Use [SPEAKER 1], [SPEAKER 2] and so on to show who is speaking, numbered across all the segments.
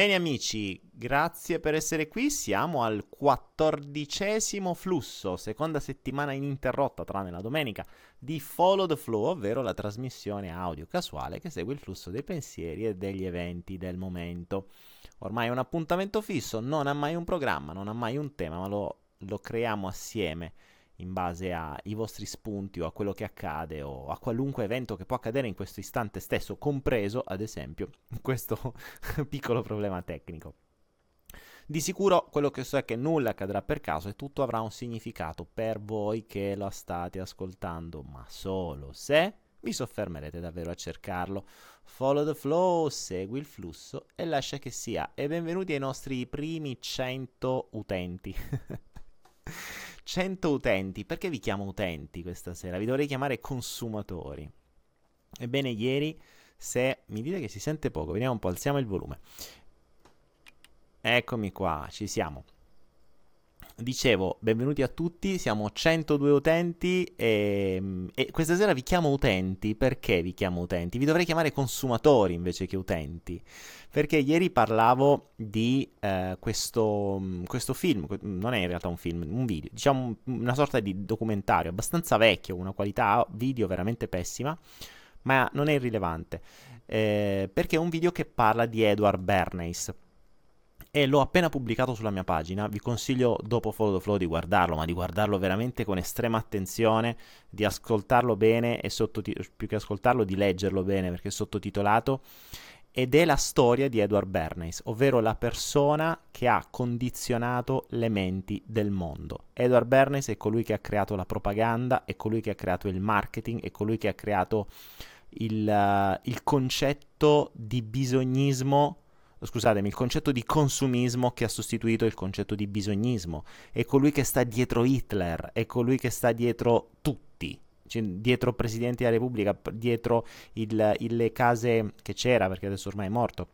[SPEAKER 1] Bene amici, grazie per essere qui. Siamo al quattordicesimo flusso, seconda settimana ininterrotta tranne la domenica, di Follow the Flow, ovvero la trasmissione audio casuale che segue il flusso dei pensieri e degli eventi del momento. Ormai è un appuntamento fisso, non ha mai un programma, non ha mai un tema, ma lo, lo creiamo assieme in base ai vostri spunti o a quello che accade o a qualunque evento che può accadere in questo istante stesso, compreso ad esempio questo piccolo problema tecnico. Di sicuro quello che so è che nulla accadrà per caso e tutto avrà un significato per voi che lo state ascoltando, ma solo se vi soffermerete davvero a cercarlo. Follow the flow, segui il flusso e lascia che sia. E benvenuti ai nostri primi 100 utenti. 100 utenti. Perché vi chiamo utenti questa sera? Vi dovrei chiamare consumatori. Ebbene, ieri, se mi dite che si sente poco, vediamo un po', alziamo il volume. Eccomi qua, ci siamo. Dicevo, benvenuti a tutti, siamo 102 utenti e, e, questa sera vi chiamo utenti. Perché vi chiamo utenti? Vi dovrei chiamare consumatori invece che utenti. Perché ieri parlavo di eh, questo, questo, film, non è in realtà un film, un video, diciamo una sorta di documentario abbastanza vecchio, una qualità video veramente pessima, ma non è irrilevante. Eh, perché è un video che parla di Edward Bernays e l'ho appena pubblicato sulla mia pagina. Vi consiglio dopo Follow the Flow di guardarlo, ma di guardarlo veramente con estrema attenzione, di ascoltarlo bene e sottotit- più che ascoltarlo di leggerlo bene perché è sottotitolato. Ed è la storia di Edward Bernays, ovvero la persona che ha condizionato le menti del mondo. Edward Bernays è colui che ha creato la propaganda, è colui che ha creato il marketing, è colui che ha creato il, uh, il concetto di bisognismo scusatemi, il concetto di consumismo che ha sostituito il concetto di bisognismo. È colui che sta dietro Hitler, è colui che sta dietro tutti. Cioè, dietro Presidente della Repubblica, dietro il, il, le case che c'era, perché adesso ormai è morto,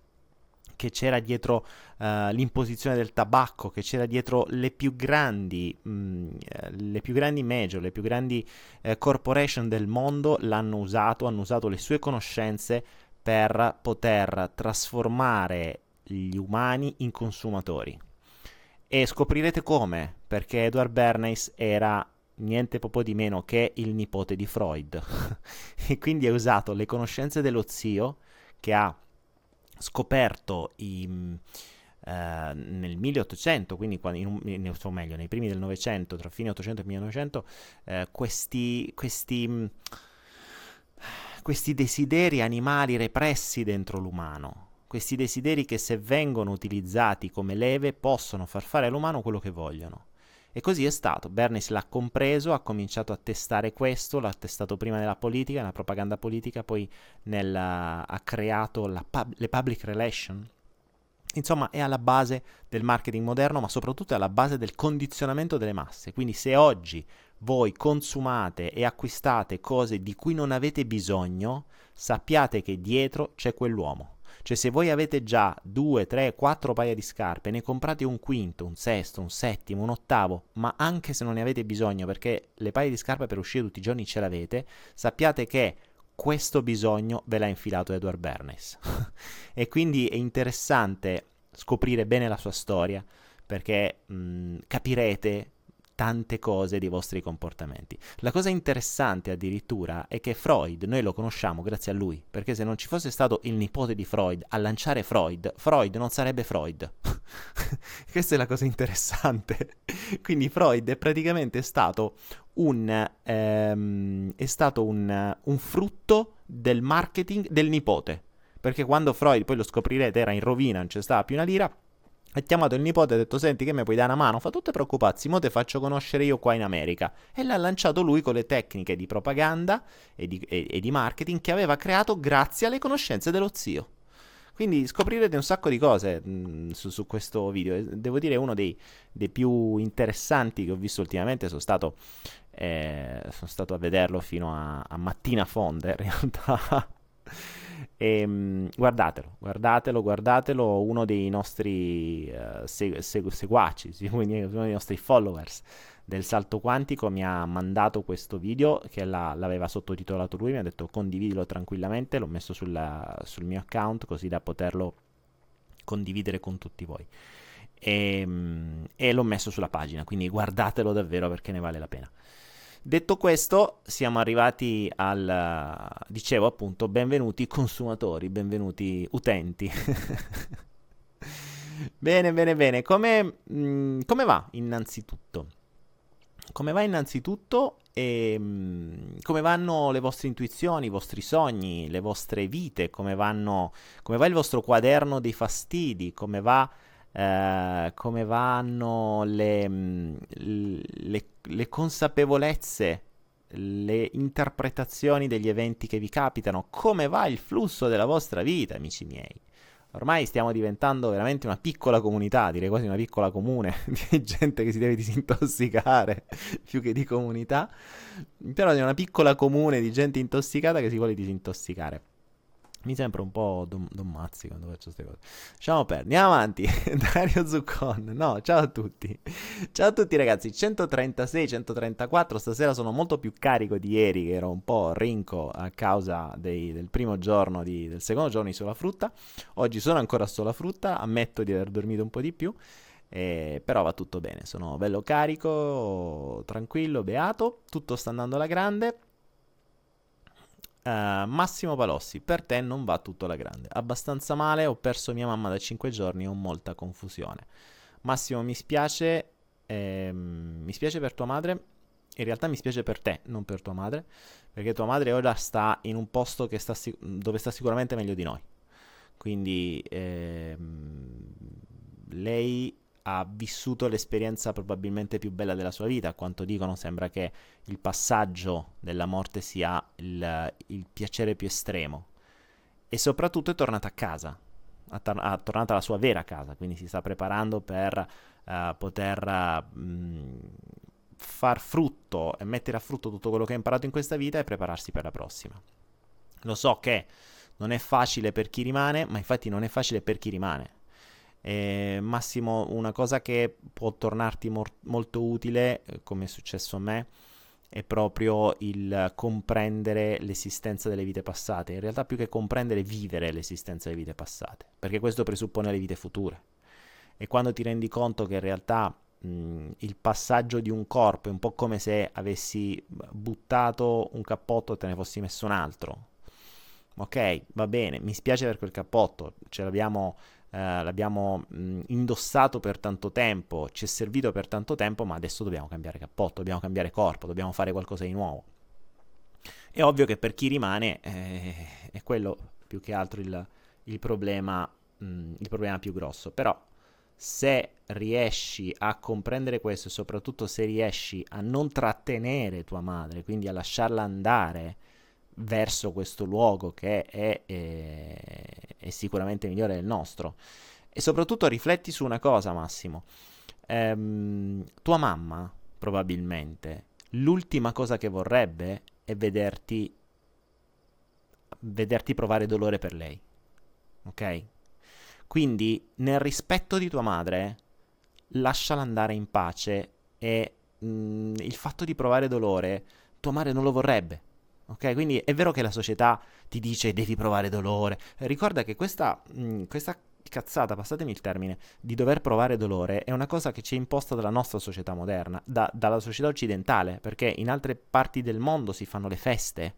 [SPEAKER 1] che c'era dietro uh, l'imposizione del tabacco, che c'era dietro le più grandi, mh, mm, eh, le più grandi major, le più grandi uh, corporation del mondo l'hanno usato, hanno usato le sue conoscenze per poter trasformare gli umani in consumatori. E scoprirete come, perché Edward Bernays era niente proprio di meno che il nipote di Freud. e quindi ha usato le conoscenze dello zio che ha scoperto i, uh, nel 1800, quindi quando, in, in, o meglio, nei primi del Novecento, tra fine 800 e 1900, uh, questi, questi questi desideri animali repressi dentro l'umano, questi desideri che se vengono utilizzati come leve possono far fare all'umano quello che vogliono. E così è stato. Bernis l'ha compreso, ha cominciato a testare questo, l'ha testato prima nella politica, nella propaganda politica, poi nella, ha creato pub, le public relations. Insomma, è alla base del marketing moderno, ma soprattutto è alla base del condizionamento delle masse. Quindi se oggi voi consumate e acquistate cose di cui non avete bisogno, sappiate che dietro c'è quell'uomo. Cioè se voi avete già due, tre, quattro paia di scarpe, ne comprate un quinto, un sesto, un settimo, un ottavo, ma anche se non ne avete bisogno perché le paia di scarpe per uscire tutti i giorni ce l'avete, sappiate che questo bisogno ve l'ha infilato Edward Bernays. e quindi è interessante scoprire bene la sua storia perché mh, capirete tante cose dei vostri comportamenti. La cosa interessante addirittura è che Freud noi lo conosciamo grazie a lui, perché se non ci fosse stato il nipote di Freud a lanciare Freud, Freud non sarebbe Freud. Questa è la cosa interessante. Quindi Freud è praticamente stato un, ehm, è stato un, un frutto del marketing del nipote. Perché quando Freud, poi lo scoprirete, era in rovina, non c'è stava più una lira, ha chiamato il nipote e ha detto: Senti, che mi puoi dare una mano? Fa tutte preoccupazzi, mo te faccio conoscere io qua in America. E l'ha lanciato lui con le tecniche di propaganda e di, e, e di marketing che aveva creato grazie alle conoscenze dello zio. Quindi scoprirete un sacco di cose mh, mm, su, su, questo video. Devo dire, uno dei, dei, più interessanti che ho visto ultimamente. Sono stato, eh, sono stato a vederlo fino a, a mattina fonda. In realtà. E, ehm, guardatelo, guardatelo, guardatelo, uno dei nostri uh, segu- segu- seguaci, uno dei nostri followers del salto quantico mi ha mandato questo video che la, l'aveva sottotitolato lui, mi ha detto condividilo tranquillamente, l'ho messo sulla, sul mio account così da poterlo condividere con tutti voi. E, ehm, e l'ho messo sulla pagina, quindi guardatelo davvero perché ne vale la pena. Detto questo, siamo arrivati al, dicevo appunto, benvenuti consumatori, benvenuti utenti. bene, bene, bene. Come, mh, mm, come, va innanzitutto? Come va innanzitutto e mh, mm, come vanno le vostre intuizioni, i vostri sogni, le vostre vite, come, vanno, come va il vostro quaderno dei fastidi, come va eh, come vanno le, mm, le, le consapevolezze, le interpretazioni degli eventi che vi capitano, come va il flusso della vostra vita, amici miei. Ormai stiamo diventando veramente una piccola comunità, direi quasi una piccola comune di gente che si deve disintossicare più che di comunità, però è una piccola comune di gente intossicata che si vuole disintossicare. Mi sembra un po' Don, don Mazzi quando faccio queste cose. Lasciamo perdere. Andiamo avanti. Dario Zuccon. No, ciao a tutti. Ciao a tutti ragazzi. 136, 134. Stasera sono molto più carico di ieri, che ero un po' rinco a causa dei, del primo giorno, di, del secondo giorno di sola frutta. Oggi sono ancora sola frutta. Ammetto di aver dormito un po' di più. Eh, però va tutto bene. Sono bello carico, tranquillo, beato. Tutto sta andando alla grande. Uh, Massimo Palossi, per te non va tutto alla grande. Abbastanza male, ho perso mia mamma da 5 giorni e ho molta confusione. Massimo, mi spiace, ehm, mi spiace per tua madre. In realtà mi spiace per te, non per tua madre, perché tua madre ora sta in un posto sta sic- dove sta sicuramente meglio di noi. Quindi ehm, lei ha vissuto l'esperienza probabilmente più bella della sua vita. A quanto dicono, sembra che il passaggio della morte sia il, il piacere più estremo. E soprattutto è tornata a casa, è tornata alla sua vera casa, quindi si sta preparando per uh, poter uh, far frutto e mettere a frutto tutto quello che ha imparato in questa vita e prepararsi per la prossima. Lo so che non è facile per chi rimane, ma infatti non è facile per chi rimane eh, Massimo, una cosa che può tornarti mor- molto utile, eh, come è successo a me, è proprio il comprendere l'esistenza delle vite passate. In realtà più che comprendere, vivere l'esistenza delle vite passate, perché questo presuppone le vite future. E quando ti rendi conto che in realtà mh, il passaggio di un corpo è un po' come se avessi buttato un cappotto e te ne fossi messo un altro. Ok, va bene, mi spiace per quel cappotto, ce l'abbiamo eh, l'abbiamo mh, indossato per tanto tempo, ci è servito per tanto tempo, ma adesso dobbiamo cambiare cappotto, dobbiamo cambiare corpo, dobbiamo fare qualcosa di nuovo. È ovvio che per chi rimane eh, è quello più che altro il, il, problema, mh, il problema più grosso, però se riesci a comprendere questo e soprattutto se riesci a non trattenere tua madre, quindi a lasciarla andare verso questo luogo che è, è, è, sicuramente migliore del nostro. E soprattutto rifletti su una cosa, Massimo. Ehm, tua mamma, probabilmente, l'ultima cosa che vorrebbe è vederti, vederti provare dolore per lei. Ok? Quindi, nel rispetto di tua madre, lasciala andare in pace e mh, mm, il fatto di provare dolore, tua madre non lo vorrebbe Ok, quindi è vero che la società ti dice devi provare dolore. Ricorda che questa, mh, mm, questa cazzata, passatemi il termine, di dover provare dolore è una cosa che ci è imposta dalla nostra società moderna, da, dalla società occidentale, perché in altre parti del mondo si fanno le feste,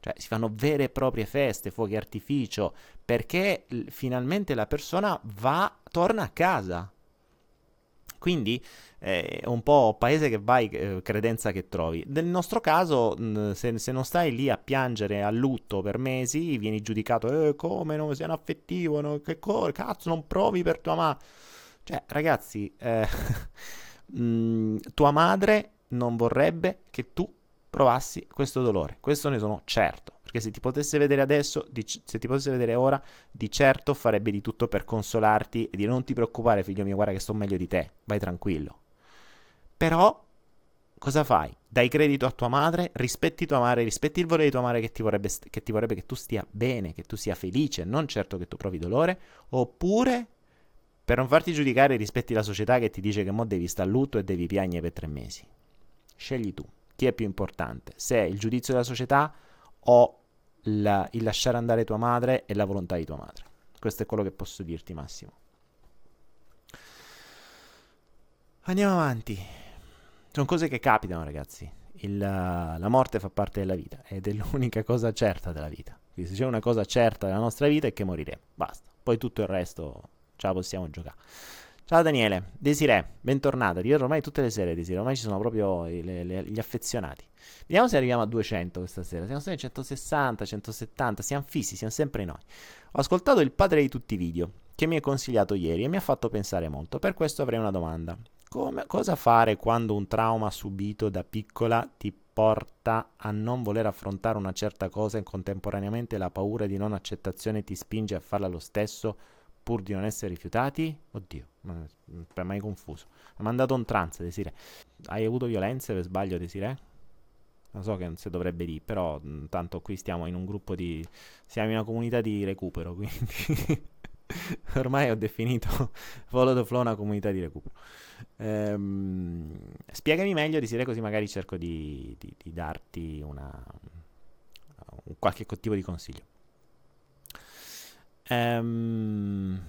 [SPEAKER 1] cioè si fanno vere e proprie feste, fuochi artificio, perché l- finalmente la persona va, torna a casa. Quindi eh, è un po' paese che vai, eh, credenza che trovi. Nel nostro caso, se, se, non stai lì a piangere a lutto per mesi, vieni giudicato, eh, come non sei affettivo, no? che co- cazzo non provi per tua mamma. Cioè, ragazzi, eh, mh, tua madre non vorrebbe che tu provassi questo dolore. Questo ne sono certo. Perché se ti potesse vedere adesso, di, se ti potesse vedere ora, di certo farebbe di tutto per consolarti e dire non ti preoccupare figlio mio, guarda che sto meglio di te, vai tranquillo. Però cosa fai? Dai credito a tua madre, rispetti tua madre, rispetti il volere di tua madre che ti, vorrebbe, che ti vorrebbe che tu stia bene, che tu sia felice, non certo che tu provi dolore, oppure per non farti giudicare rispetti la società che ti dice che mo devi stare a lutto e devi piangere per tre mesi. Scegli tu, chi è più importante, se il giudizio della società o la, il lasciare andare tua madre e la volontà di tua madre. Questo è quello che posso dirti, Massimo. Andiamo avanti. Sono cose che capitano, ragazzi. Il, la morte fa parte della vita ed è l'unica cosa certa della vita. Quindi se c'è una cosa certa della nostra vita è che moriremo. Basta. Poi tutto il resto ce la possiamo giocare. Ciao Daniele, Desiree, bentornata. Ti vedo ormai tutte le sere, Desiree. Ormai ci sono proprio le, le, gli affezionati. Vediamo se arriviamo a 200 questa sera. Siamo a 160, 170. Siamo fissi, siamo sempre noi. Ho ascoltato il padre di tutti i video che mi hai consigliato ieri e mi ha fatto pensare molto. Per questo avrei una domanda. Come, cosa fare quando un trauma subito da piccola ti porta a non voler affrontare una certa cosa e contemporaneamente la paura di non accettazione ti spinge a farla lo stesso pur di non essere rifiutati? Oddio, per mai confuso. Mi ha mandato un trance, Desire. Hai avuto violenze per sbaglio, Desire? Lo so che non si dovrebbe dire, però tanto qui stiamo in un gruppo di... siamo in una comunità di recupero, quindi... Ormai ho definito Follow the Flow una comunità di recupero. Ehm, spiegami meglio, Desiree, così magari cerco di, di, di darti una, un qualche tipo di consiglio. Ehm,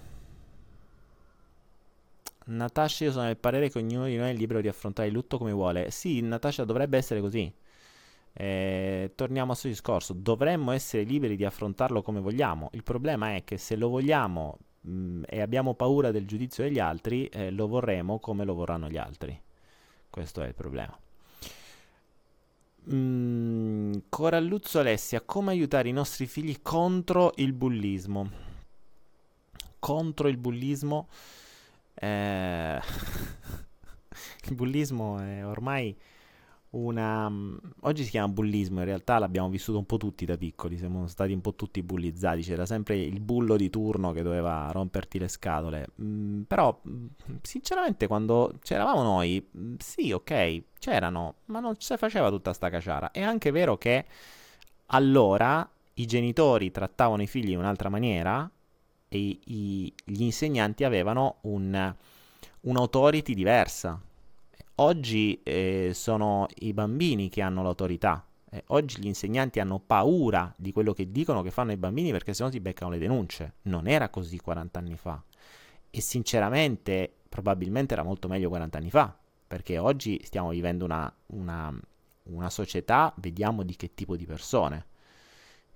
[SPEAKER 1] Natasha, io sono del parere che ognuno di noi è libero di affrontare il lutto come vuole. Sì, Natasha, dovrebbe essere così. Eh, torniamo al suo discorso, dovremmo essere liberi di affrontarlo come vogliamo. Il problema è che se lo vogliamo mh, mm, e abbiamo paura del giudizio degli altri, eh, lo vorremo come lo vorranno gli altri. Questo è il problema. Mm, Coralluzzo Alessia, come aiutare i nostri figli contro il bullismo? Contro il bullismo? Eh... il bullismo è ormai una... Mm, oggi si chiama bullismo, in realtà l'abbiamo vissuto un po' tutti da piccoli, siamo stati un po' tutti bullizzati, c'era sempre il bullo di turno che doveva romperti le scatole, mm, però mm, sinceramente quando c'eravamo noi, sì ok, c'erano, ma non si faceva tutta sta caciara, è anche vero che allora i genitori trattavano i figli in un'altra maniera e i, gli insegnanti avevano un, un'autority diversa, Oggi eh, sono i bambini che hanno l'autorità. Eh, oggi gli insegnanti hanno paura di quello che dicono che fanno i bambini perché sennò si beccano le denunce. Non era così 40 anni fa. E sinceramente, probabilmente era molto meglio 40 anni fa. Perché oggi stiamo vivendo una, una, una società, vediamo di che tipo di persone.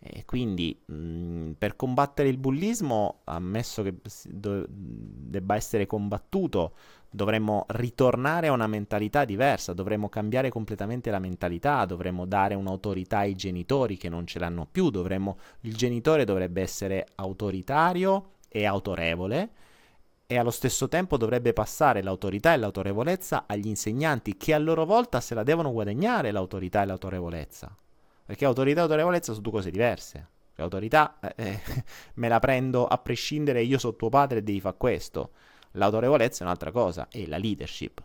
[SPEAKER 1] E quindi mh, mm, per combattere il bullismo, ammesso che do- debba essere combattuto, dovremmo ritornare a una mentalità diversa, dovremmo cambiare completamente la mentalità, dovremmo dare un'autorità ai genitori che non ce l'hanno più, dovremmo, il genitore dovrebbe essere autoritario e autorevole e allo stesso tempo dovrebbe passare l'autorità e l'autorevolezza agli insegnanti che a loro volta se la devono guadagnare l'autorità e l'autorevolezza. Perché autorità e autorevolezza sono due cose diverse. L'autorità eh, eh me la prendo a prescindere, io sono tuo padre e devi fare questo. L'autorevolezza è un'altra cosa, è la leadership.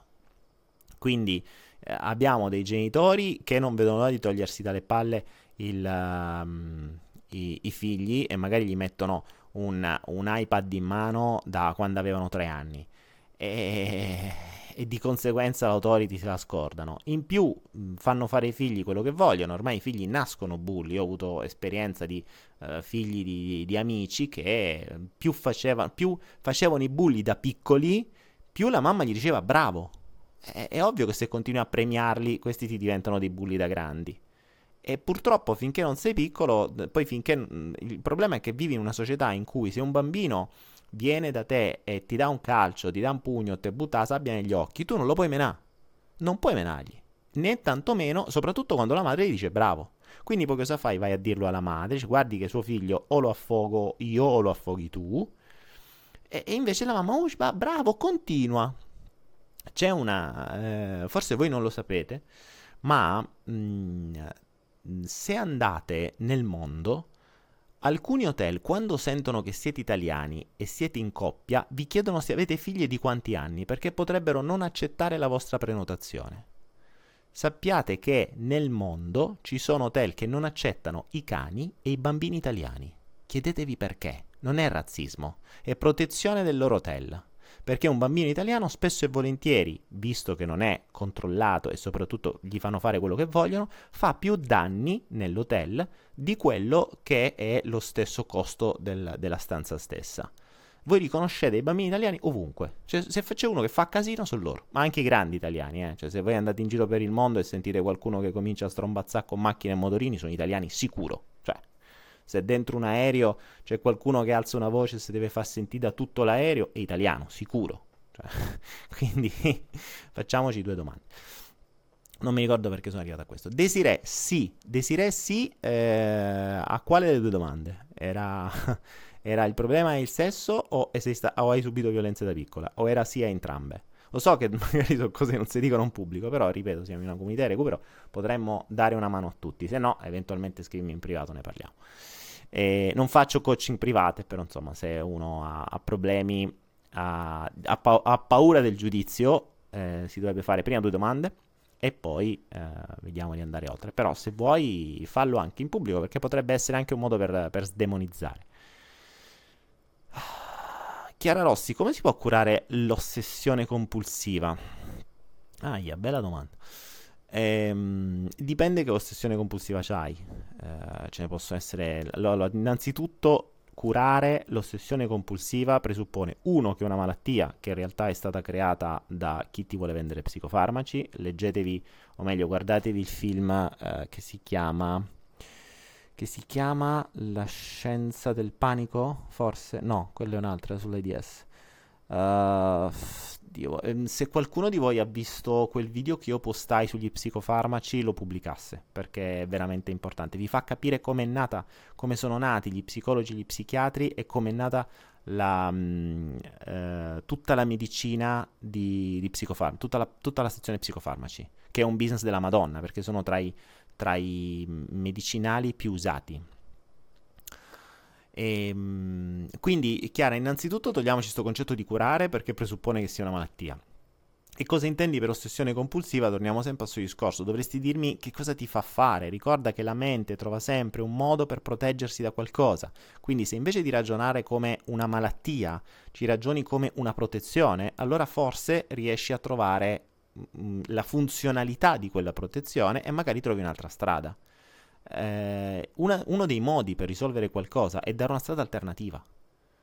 [SPEAKER 1] Quindi eh, abbiamo dei genitori che non vedono l'ora di togliersi dalle palle il, um, i, i, figli e magari gli mettono un, un iPad in mano da quando avevano tre anni. E e di conseguenza l'autority se la scordano. In più fanno fare ai figli quello che vogliono, ormai i figli nascono bulli, ho avuto esperienza di uh, figli di, di, amici che più, faceva, più facevano i bulli da piccoli, più la mamma gli diceva bravo. È, è ovvio che se continui a premiarli questi ti diventano dei bulli da grandi. E purtroppo finché non sei piccolo, poi finché... Il problema è che vivi in una società in cui se un bambino viene da te e ti dà un calcio, ti dà un pugno, ti butta la sabbia negli occhi, tu non lo puoi menare. Non puoi menargli. Né tantomeno, soprattutto quando la madre gli dice bravo. Quindi poi cosa fai? Vai a dirlo alla madre, dici, guardi che suo figlio o lo affogo io o lo affoghi tu. E, e invece la mamma, oh, bravo, continua. C'è una, eh, forse voi non lo sapete, ma mh, mm, se andate nel mondo, Alcuni hotel, quando sentono che siete italiani e siete in coppia, vi chiedono se avete figli e di quanti anni, perché potrebbero non accettare la vostra prenotazione. Sappiate che nel mondo ci sono hotel che non accettano i cani e i bambini italiani. Chiedetevi perché. Non è razzismo, è protezione del loro hotel. Perché un bambino italiano spesso e volentieri, visto che non è controllato e soprattutto gli fanno fare quello che vogliono, fa più danni nell'hotel di quello che è lo stesso costo del, della stanza stessa. Voi riconoscete i bambini italiani ovunque. Cioè, se c'è uno che fa casino, sono loro. Ma anche i grandi italiani, eh. Cioè, se voi andate in giro per il mondo e sentite qualcuno che comincia a strombazzare con macchine e motorini, sono italiani sicuro. Cioè, se dentro un aereo c'è qualcuno che alza una voce e si deve far sentire da tutto l'aereo, è italiano, sicuro. Cioè, quindi facciamoci due domande. Non mi ricordo perché sono arrivato a questo. Desiree sì, Desiree sì, eh, a quale delle due domande? Era, era il problema il sesso o, sta, o, hai subito violenza da piccola? O era sì a entrambe? Lo so che magari sono cose che non si dicono in pubblico, però ripeto, siamo in una comunità di recupero, potremmo dare una mano a tutti. Se no, eventualmente scrivimi in privato, ne parliamo. E non faccio coaching private, però insomma, se uno ha, ha problemi, ha, ha, pa- ha, paura del giudizio, eh, si dovrebbe fare prima due domande e poi eh, vediamo di andare oltre. Però se vuoi fallo anche in pubblico perché potrebbe essere anche un modo per, per sdemonizzare. Chiara Rossi, come si può curare l'ossessione compulsiva? Ah, yeah, bella domanda. Ehm, dipende che ossessione compulsiva c'hai. Eh, ce ne possono essere. Allora, innanzitutto, curare l'ossessione compulsiva presuppone uno che è una malattia che in realtà è stata creata da chi ti vuole vendere psicofarmaci. Leggetevi, o meglio, guardatevi il film eh, che si chiama. Che si chiama La scienza del panico? Forse? No, quella è un'altra sull'AIDS. Uh, Dio, ehm, se qualcuno di voi ha visto quel video che io postai sugli psicofarmaci, lo pubblicasse perché è veramente importante. Vi fa capire come è nata, come sono nati gli psicologi, gli psichiatri e come è nata la, mh, mm, eh, tutta la medicina di, di psicofarmaci, tutta tutta la sezione psicofarmaci, che è un business della Madonna perché sono tra i, tra i medicinali più usati. E, ehm, quindi, Chiara, innanzitutto togliamoci questo concetto di curare perché presuppone che sia una malattia. E cosa intendi per ossessione compulsiva? Torniamo sempre al suo discorso. Dovresti dirmi che cosa ti fa fare. Ricorda che la mente trova sempre un modo per proteggersi da qualcosa. Quindi se invece di ragionare come una malattia, ci ragioni come una protezione, allora forse riesci a trovare mh, mm, la funzionalità di quella protezione e magari trovi un'altra strada eh, una, uno dei modi per risolvere qualcosa è dare una strada alternativa.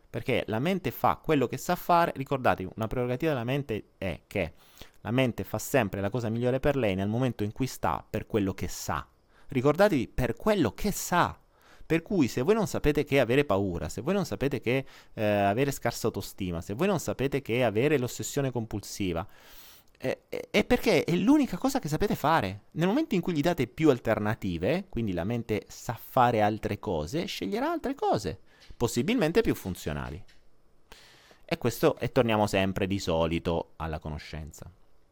[SPEAKER 1] Perché la mente fa quello che sa fare. Ricordatevi, una prerogativa della mente è che la mente fa sempre la cosa migliore per lei nel momento in cui sta per quello che sa. Ricordatevi per quello che sa. Per cui se voi non sapete che avere paura, se voi non sapete che eh, avere scarsa autostima, se voi non sapete che avere l'ossessione compulsiva, è, è perché è l'unica cosa che sapete fare. Nel momento in cui gli date più alternative, quindi la mente sa fare altre cose, sceglierà altre cose, possibilmente più funzionali. E questo, e torniamo sempre di solito alla conoscenza.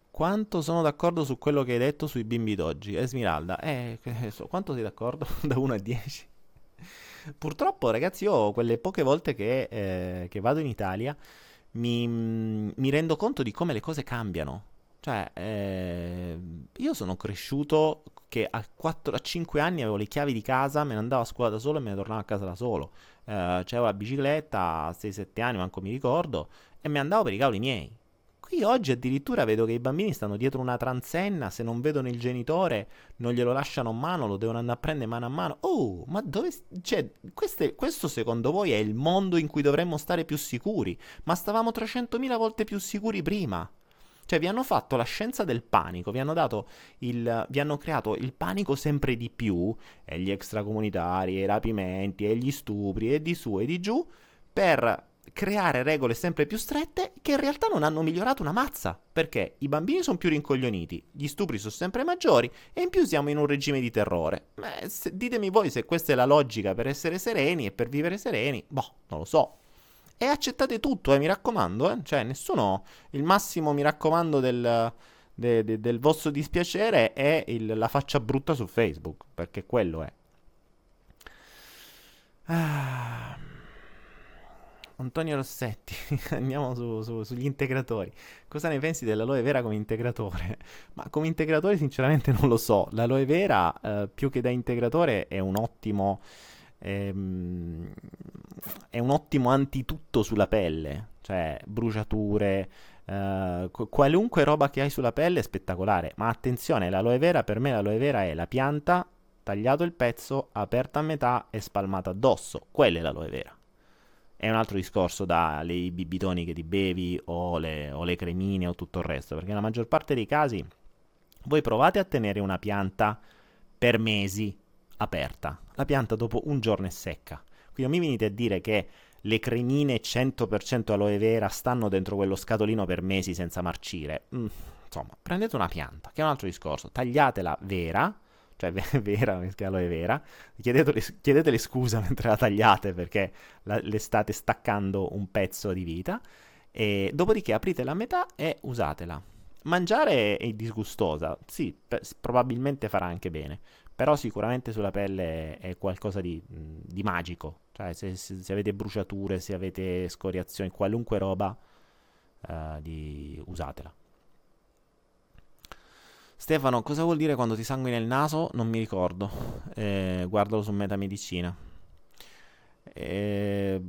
[SPEAKER 1] Quanto sono d'accordo su quello che hai detto sui bimbi d'oggi? Esmeralda, eh, quanto sei d'accordo? da 1 a 10? Purtroppo, ragazzi, io quelle poche volte che, eh, che vado in Italia mi, mi, rendo conto di come le cose cambiano. Cioè, eh, io sono cresciuto che a, 4, a 5 anni avevo le chiavi di casa, me ne andavo a scuola da solo e me ne tornavo a casa da solo. Eh, c'avevo la bicicletta a 6-7 anni, manco mi ricordo, e me andavo per i cavoli miei. Qui oggi addirittura vedo che i bambini stanno dietro una transenna, se non vedono il genitore non glielo lasciano a mano, lo devono andare a prendere mano a mano. Oh, ma dove... Cioè, queste, questo secondo voi è il mondo in cui dovremmo stare più sicuri? Ma stavamo 300.000 volte più sicuri prima. Cioè, vi hanno fatto la scienza del panico, vi hanno dato il. vi hanno creato il panico sempre di più, e gli extracomunitari, e i rapimenti, e gli stupri, e di su e di giù, per creare regole sempre più strette che in realtà non hanno migliorato una mazza, perché i bambini sono più rincoglioniti, gli stupri sono sempre maggiori e in più siamo in un regime di terrore. Beh, se, ditemi voi se questa è la logica per essere sereni e per vivere sereni, boh, non lo so. E accettate tutto, eh, mi raccomando, eh. Cioè, nessuno... Il massimo, mi raccomando, del, de, de, del vostro dispiacere è il, la faccia brutta su Facebook, perché quello è. Ah. Antonio Rossetti, andiamo su, su, sugli integratori. Cosa ne pensi dell'aloe vera come integratore? Ma come integratore sinceramente non lo so. L'aloe vera, eh, più che da integratore, è un ottimo ehm, è un ottimo antitutto sulla pelle, cioè bruciature, eh, qualunque roba che hai sulla pelle è spettacolare. Ma attenzione, l'aloe vera per me l'aloe vera è la pianta, tagliato il pezzo, aperta a metà e spalmata addosso. Quella è l'aloe vera. È un altro discorso dai bibitoni che ti bevi o le, o le cremine o tutto il resto, perché nella maggior parte dei casi voi provate a tenere una pianta per mesi aperta. La pianta dopo un giorno è secca. Quindi non mi venite a dire che le cremine 100% aloe vera stanno dentro quello scatolino per mesi senza marcire. Mm, insomma, prendete una pianta, che è un altro discorso, tagliatela vera, cioè vera, che aloe vera, chiedetele, chiedetele scusa mentre la tagliate perché la, le state staccando un pezzo di vita, e dopodiché apritela a metà e usatela. Mangiare è disgustosa, sì, probabilmente farà anche bene, però sicuramente sulla pelle è qualcosa di, di magico, cioè se, se, se, avete bruciature, se avete scoriazioni, qualunque roba, uh, di... usatela. Stefano, cosa vuol dire quando ti sanguina il naso? Non mi ricordo, eh, guardalo su Metamedicina. Eh,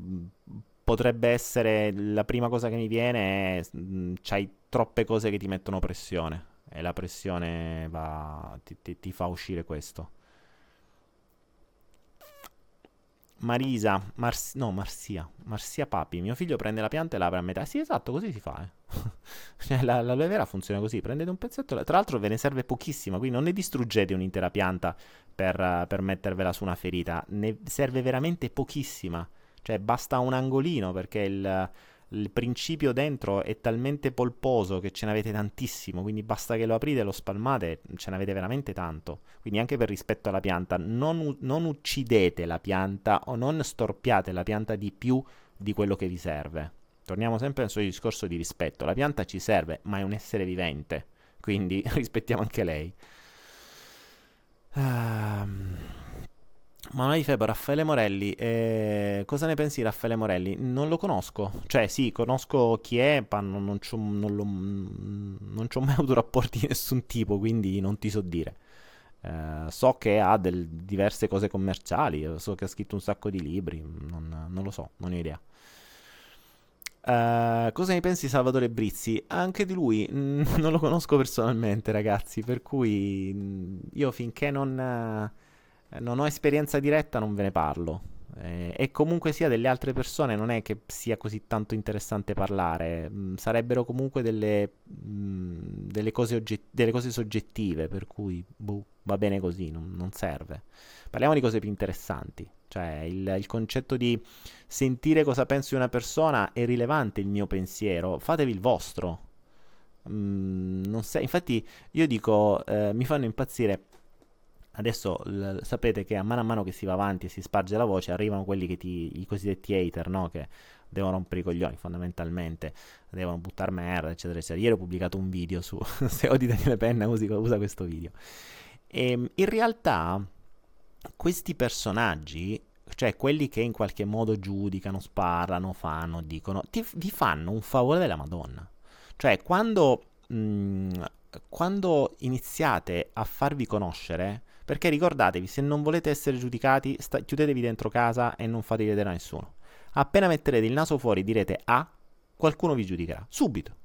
[SPEAKER 1] potrebbe essere la prima cosa che mi viene è mh, c'hai troppe cose che ti mettono pressione e la pressione va, ti, ti, ti fa uscire questo. Marisa, Mars- no, Marsia, Marsia Papi, mio figlio prende la pianta e la apre a metà. Sì, esatto, così si fa. Eh. cioè, la, l'aloe vera funziona così: prendete un pezzetto, tra l'altro ve ne serve pochissima, quindi non ne distruggete un'intera pianta per, per mettervela su una ferita, ne serve veramente pochissima. Cioè, basta un angolino perché il il principio dentro è talmente polposo che ce n'avete tantissimo, quindi basta che lo aprite e lo spalmate, ce n'avete veramente tanto. Quindi anche per rispetto alla pianta, non, non uccidete la pianta o non storpiate la pianta di più di quello che vi serve. Torniamo sempre al suo discorso di rispetto. La pianta ci serve, ma è un essere vivente, quindi rispettiamo anche lei. Um... Manuale di Febo, Raffaele Morelli. Eh, cosa ne pensi di Raffaele Morelli? Non lo conosco. Cioè, sì, conosco chi è, ma non, non, c'ho, non, lo, non c'ho mai avuto rapporti di nessun tipo, quindi non ti so dire. Eh, so che ha del, diverse cose commerciali, so che ha scritto un sacco di libri, non, non lo so, non ho idea. Uh, cosa ne pensi di Salvatore Brizzi? Anche di lui mh, non lo conosco personalmente, ragazzi, per cui mh, io finché non... Uh, non ho esperienza diretta, non ve ne parlo. Eh, e comunque sia delle altre persone non è che sia così tanto interessante parlare, mm, sarebbero comunque delle, mm, delle, cose ogget- delle, cose soggettive, per cui boh, va bene così, non, non, serve. Parliamo di cose più interessanti, cioè il, il, concetto di sentire cosa penso di una persona è rilevante il mio pensiero, fatevi il vostro. Mm, se- infatti io dico, eh, mi fanno impazzire Adesso l- sapete che a mano a mano che si va avanti e si sparge la voce, arrivano quelli che ti, i cosiddetti hater, no? Che devono rompere i coglioni fondamentalmente, devono buttare merda, eccetera, eccetera. Ieri ho pubblicato un video su se odi Daniele Penna, usa, usa questo video. E ehm, in realtà questi personaggi, cioè quelli che in qualche modo giudicano, sparano, fanno, dicono, ti, vi fanno un favore della Madonna. Cioè quando, mh, quando iniziate a farvi conoscere perché ricordatevi, se non volete essere giudicati, sta- chiudetevi dentro casa e non fate vedere a nessuno. Appena metterete il naso fuori direte A, qualcuno vi giudicherà. Subito.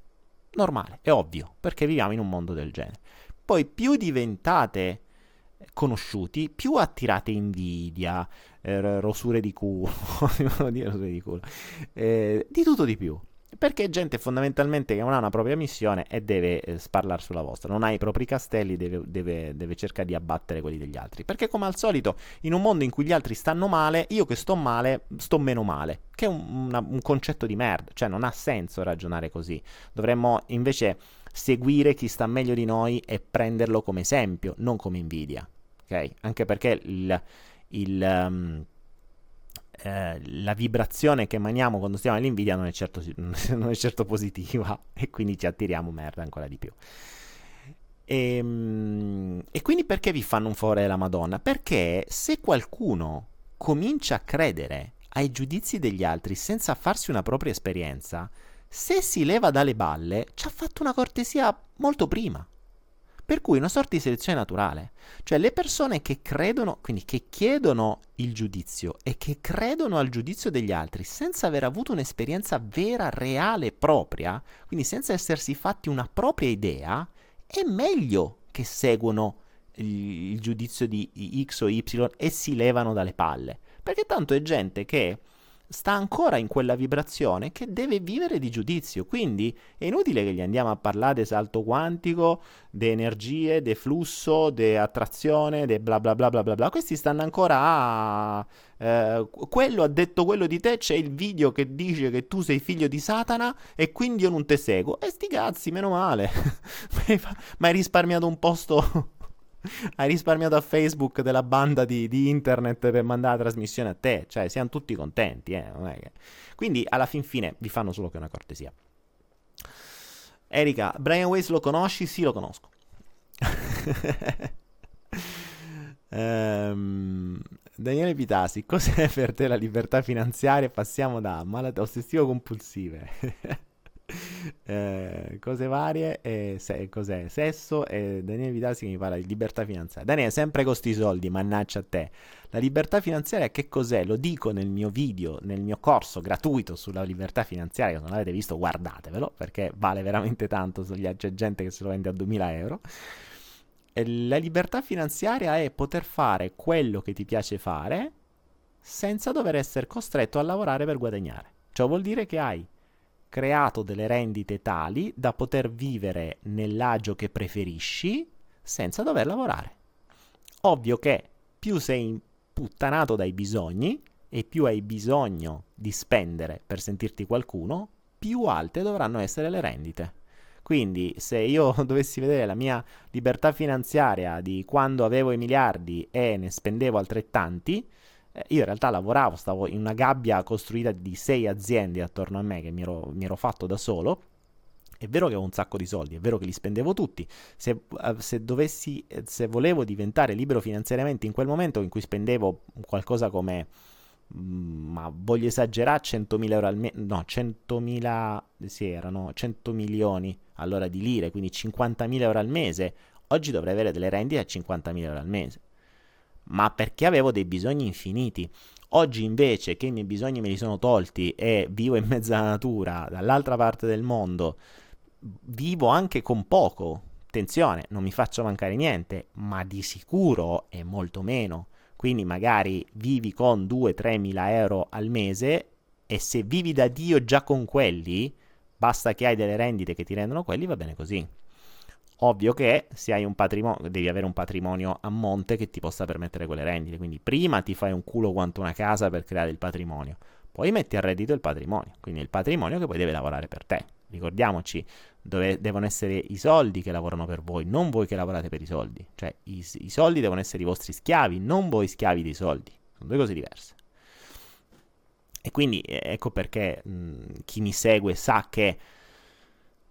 [SPEAKER 1] Normale, è ovvio, perché viviamo in un mondo del genere. Poi più diventate conosciuti, più attirate invidia, eh, rosure di culo, di culo, eh, di tutto di più. Perché gente fondamentalmente che non ha una propria missione e deve eh, sparlare sulla vostra. Non ha i propri castelli, deve, deve, deve, cercare di abbattere quelli degli altri. Perché, come al solito, in un mondo in cui gli altri stanno male, io che sto male, sto meno male. Che è un, una, un concetto di merda. Cioè, non ha senso ragionare così. Dovremmo invece seguire chi sta meglio di noi e prenderlo come esempio, non come invidia. Ok? Anche perché il. il um, eh, la vibrazione che emaniamo quando stiamo nell'invidia non è, certo, non è certo positiva e quindi ci attiriamo merda ancora di più. E, ehm, e, quindi perché vi fanno un favore della Madonna? Perché se qualcuno comincia a credere ai giudizi degli altri senza farsi una propria esperienza, se si leva dalle balle, ci ha fatto una cortesia molto prima. Per cui una sorta di selezione naturale. Cioè le persone che credono, quindi che chiedono il giudizio e che credono al giudizio degli altri senza aver avuto un'esperienza vera, reale, propria, quindi senza essersi fatti una propria idea, è meglio che seguono il, il giudizio di X o Y e si levano dalle palle. Perché tanto è gente che sta ancora in quella vibrazione che deve vivere di giudizio. Quindi è inutile che gli andiamo a parlare di salto quantico, di energie, di flusso, di attrazione, di bla bla bla bla bla bla. Questi stanno ancora a... Eh, quello ha detto quello di te, c'è il video che dice che tu sei figlio di Satana e quindi io non te seguo. E sti cazzi, meno male. Ma hai risparmiato un posto hai risparmiato a Facebook della banda di, di, internet per mandare la trasmissione a te. Cioè, siamo tutti contenti. Eh? Che... Quindi, alla fin fine, vi fanno solo che una cortesia. Erika, Brian Weiss lo conosci? Sì, lo conosco. um, Daniele Pitasi, cos'è per te la libertà finanziaria? Passiamo da malattie ossessivo compulsive eh, cose varie e se, cos'è? Sesso e Daniele Vitasi che mi parla di libertà finanziaria. Daniele, sempre con sti soldi, mannaggia a te. La libertà finanziaria che cos'è? Lo dico nel mio video, nel mio corso gratuito sulla libertà finanziaria, se non l'avete visto guardatevelo, perché vale veramente tanto, c'è gente che se lo vende a 2000 euro. E la libertà finanziaria è poter fare quello che ti piace fare senza dover essere costretto a lavorare per guadagnare. Ciò vuol dire che hai creato delle rendite tali da poter vivere nell'agio che preferisci senza dover lavorare. Ovvio che più sei imputtanato dai bisogni e più hai bisogno di spendere per sentirti qualcuno, più alte dovranno essere le rendite. Quindi se io dovessi vedere la mia libertà finanziaria di quando avevo i miliardi e ne spendevo altrettanti, eh, io in realtà lavoravo, stavo in una gabbia costruita di sei aziende attorno a me che mi ero, mi ero fatto da solo. È vero che avevo un sacco di soldi, è vero che li spendevo tutti. Se, eh, se, dovessi, eh, se volevo diventare libero finanziariamente in quel momento in cui spendevo qualcosa come, mm, ma voglio esagerare, 100.000 euro al mese, no, 100.000, sì, erano 100 milioni allora di lire, quindi 50.000 euro al mese. Oggi dovrei avere delle rendite a 50.000 euro al mese ma perché avevo dei bisogni infiniti. Oggi invece che i miei bisogni me li sono tolti e vivo in mezzo alla natura, dall'altra parte del mondo, vivo anche con poco. Attenzione, non mi faccio mancare niente, ma di sicuro è molto meno. Quindi magari vivi con 2-3 mila euro al mese e se vivi da Dio già con quelli, basta che hai delle rendite che ti rendono quelli, va bene così. Ovvio che se hai un patrimonio, devi avere un patrimonio a monte che ti possa permettere quelle rendite. Quindi prima ti fai un culo quanto una casa per creare il patrimonio, poi metti a reddito il patrimonio. Quindi il patrimonio che poi deve lavorare per te. Ricordiamoci, dove devono essere i soldi che lavorano per voi, non voi che lavorate per i soldi. Cioè i, i soldi devono essere i vostri schiavi, non voi schiavi dei soldi. Sono due cose diverse. E quindi ecco perché mh, chi mi segue sa che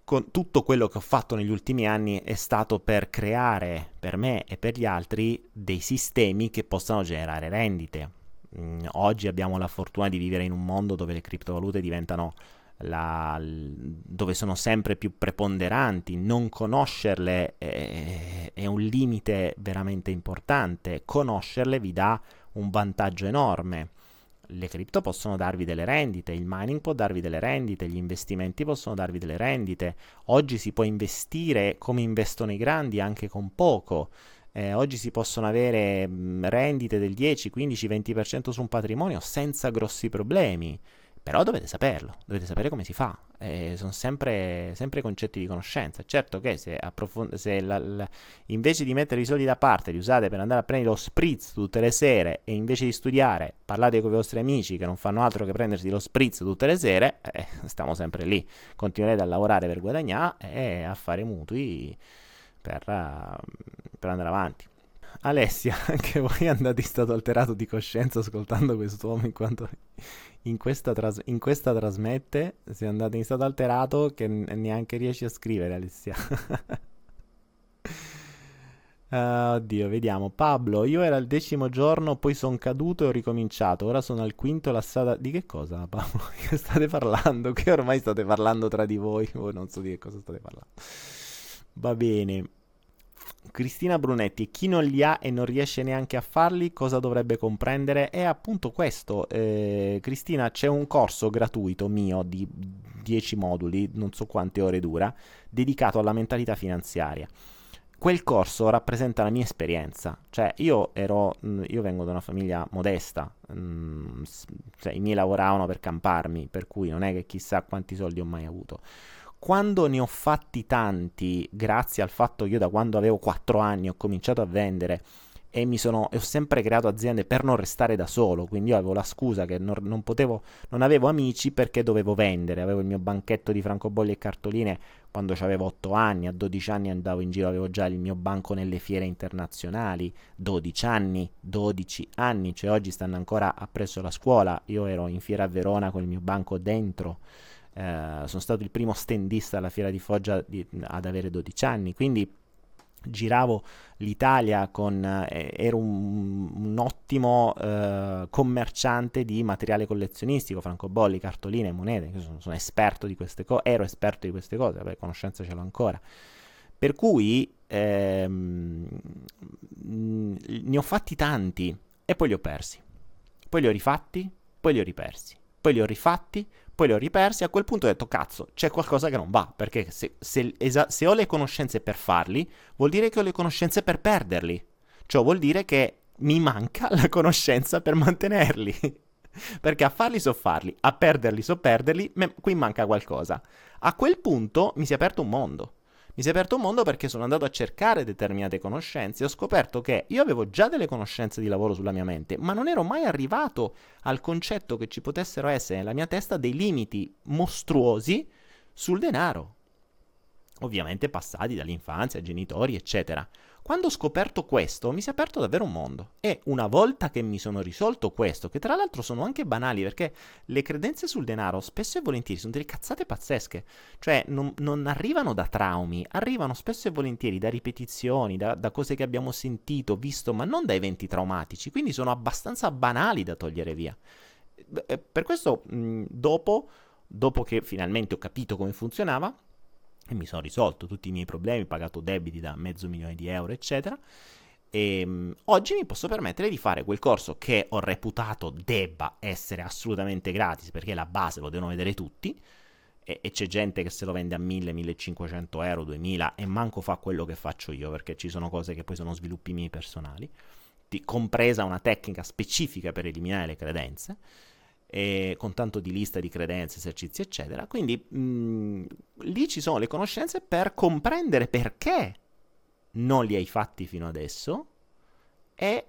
[SPEAKER 1] con tutto quello che ho fatto negli ultimi anni è stato per creare per me e per gli altri dei sistemi che possano generare rendite. Mm, oggi abbiamo la fortuna di vivere in un mondo dove le criptovalute diventano la, dove sono sempre più preponderanti, non conoscerle è, è un limite veramente importante, conoscerle vi dà un vantaggio enorme le cripto possono darvi delle rendite, il mining può darvi delle rendite, gli investimenti possono darvi delle rendite. Oggi si può investire come investono i grandi anche con poco. Eh, oggi si possono avere mh, rendite del 10, 15, 20% su un patrimonio senza grossi problemi. Però dovete saperlo, dovete sapere come si fa. Eh, sono sempre, sempre, concetti di conoscenza. Certo che se, approfond- se la, la, invece di mettere i soldi da parte li usate per andare a prendere lo spritz tutte le sere e invece di studiare parlate con i vostri amici che non fanno altro che prendersi lo spritz tutte le sere, eh, stiamo sempre lì. Continuerete a lavorare per guadagnare e a fare mutui per, uh, per andare avanti. Alessia, anche voi andate in stato alterato di coscienza ascoltando quest'uomo in quanto in questa, tras- in questa trasmette, sei andato in stato alterato che neanche riesci a scrivere Alessia. Uh, oddio, vediamo. Pablo, io ero al decimo giorno, poi sono caduto e ho ricominciato. Ora sono al quinto, la strada. Di che cosa, Pablo? Che state parlando? Che ormai state parlando tra di voi. Voi non so di che cosa state parlando. Va bene. Cristina Brunetti, chi non li ha e non riesce neanche a farli, cosa dovrebbe comprendere? È appunto questo. Eh, Cristina, c'è un corso gratuito mio di 10 moduli, non so quante ore dura, dedicato alla mentalità finanziaria. Quel corso rappresenta la mia esperienza, cioè io ero, mm, io vengo da una famiglia modesta, mh, cioè, i miei lavoravano per camparmi, per cui non è che chissà quanti soldi ho mai avuto quando ne ho fatti tanti, grazie al fatto che io da quando avevo 4 anni ho cominciato a vendere e mi sono, ho sempre creato aziende per non restare da solo, quindi io avevo la scusa che non, non, potevo, non avevo amici perché dovevo vendere, avevo il mio banchetto di francobolli e cartoline quando avevo 8 anni, a 12 anni andavo in giro, avevo già il mio banco nelle fiere internazionali, 12 anni, 12 anni, cioè oggi stanno ancora appresso la scuola, io ero in fiera a Verona con il mio banco dentro eh, sono stato il primo standista alla fiera di Foggia di, ad avere 12 anni, quindi giravo l'Italia con eh, ero un, un ottimo eh, commerciante di materiale collezionistico, francobolli, cartoline, monete, sono, sono esperto di queste cose, ero esperto di queste cose, vabbè, conoscenza ce l'ho ancora. Per cui ehm, ne ho fatti tanti e poi li ho persi. Poi li ho rifatti, poi li ho ripersi. Poi li ho rifatti, poi li ho ripersi. A quel punto ho detto: Cazzo, c'è qualcosa che non va. Perché se, se, esa- se ho le conoscenze per farli, vuol dire che ho le conoscenze per perderli. Cioè, vuol dire che mi manca la conoscenza per mantenerli. perché a farli so farli, a perderli so perderli, me- qui manca qualcosa. A quel punto mi si è aperto un mondo mi si è aperto un mondo perché sono andato a cercare determinate conoscenze e ho scoperto che io avevo già delle conoscenze di lavoro sulla mia mente, ma non ero mai arrivato al concetto che ci potessero essere nella mia testa dei limiti mostruosi sul denaro. Ovviamente passati dall'infanzia, genitori, eccetera. Quando ho scoperto questo mi si è aperto davvero un mondo. E una volta che mi sono risolto questo, che tra l'altro sono anche banali perché le credenze sul denaro spesso e volentieri sono delle cazzate pazzesche, cioè non, non arrivano da traumi, arrivano spesso e volentieri da ripetizioni, da, da cose che abbiamo sentito, visto, ma non da eventi traumatici, quindi sono abbastanza banali da togliere via. Eh, per questo, dopo, dopo che finalmente ho capito come funzionava, e mi sono risolto tutti i miei problemi, pagato debiti da mezzo milione di euro, eccetera. E um, oggi mi posso permettere di fare quel corso che ho reputato debba essere assolutamente gratis perché la base lo devono vedere tutti. E, e c'è gente che se lo vende a 1000, 1500 euro, 2000 e manco fa quello che faccio io perché ci sono cose che poi sono sviluppi miei personali, compresa una tecnica specifica per eliminare le credenze e con tanto di lista di credenze, esercizi, eccetera. Quindi mh, mm, lì ci sono le conoscenze per comprendere perché non li hai fatti fino adesso e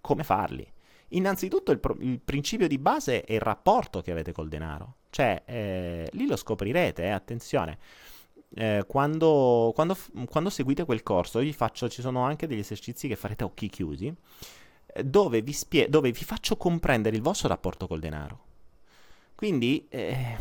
[SPEAKER 1] come farli. Innanzitutto il, pro- il principio di base è il rapporto che avete col denaro, cioè eh, lì lo scoprirete, eh, attenzione. Eh, quando, quando, quando, seguite quel corso, vi faccio, ci sono anche degli esercizi che farete a occhi chiusi dove vi, spie- dove vi faccio comprendere il vostro rapporto col denaro. Quindi, eh,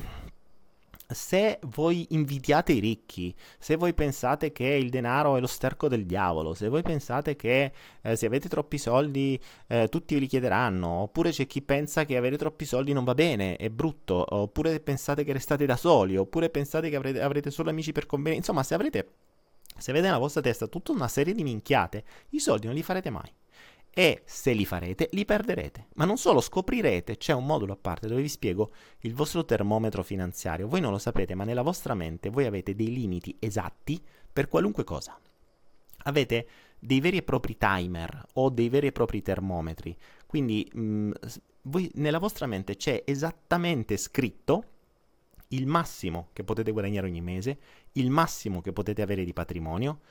[SPEAKER 1] se voi invidiate i ricchi, se voi pensate che il denaro è lo sterco del diavolo, se voi pensate che eh, se avete troppi soldi eh, tutti ve li chiederanno, oppure c'è chi pensa che avere troppi soldi non va bene, è brutto, oppure pensate che restate da soli, oppure pensate che avrete, avrete solo amici per convenienza, insomma, se avrete, se avete nella vostra testa tutta una serie di minchiate, i soldi non li farete mai e se li farete li perderete. Ma non solo, scoprirete, c'è un modulo a parte dove vi spiego il vostro termometro finanziario. Voi non lo sapete, ma nella vostra mente voi avete dei limiti esatti per qualunque cosa. Avete dei veri e propri timer o dei veri e propri termometri. Quindi mh, mm, voi, nella vostra mente c'è esattamente scritto il massimo che potete guadagnare ogni mese, il massimo che potete avere di patrimonio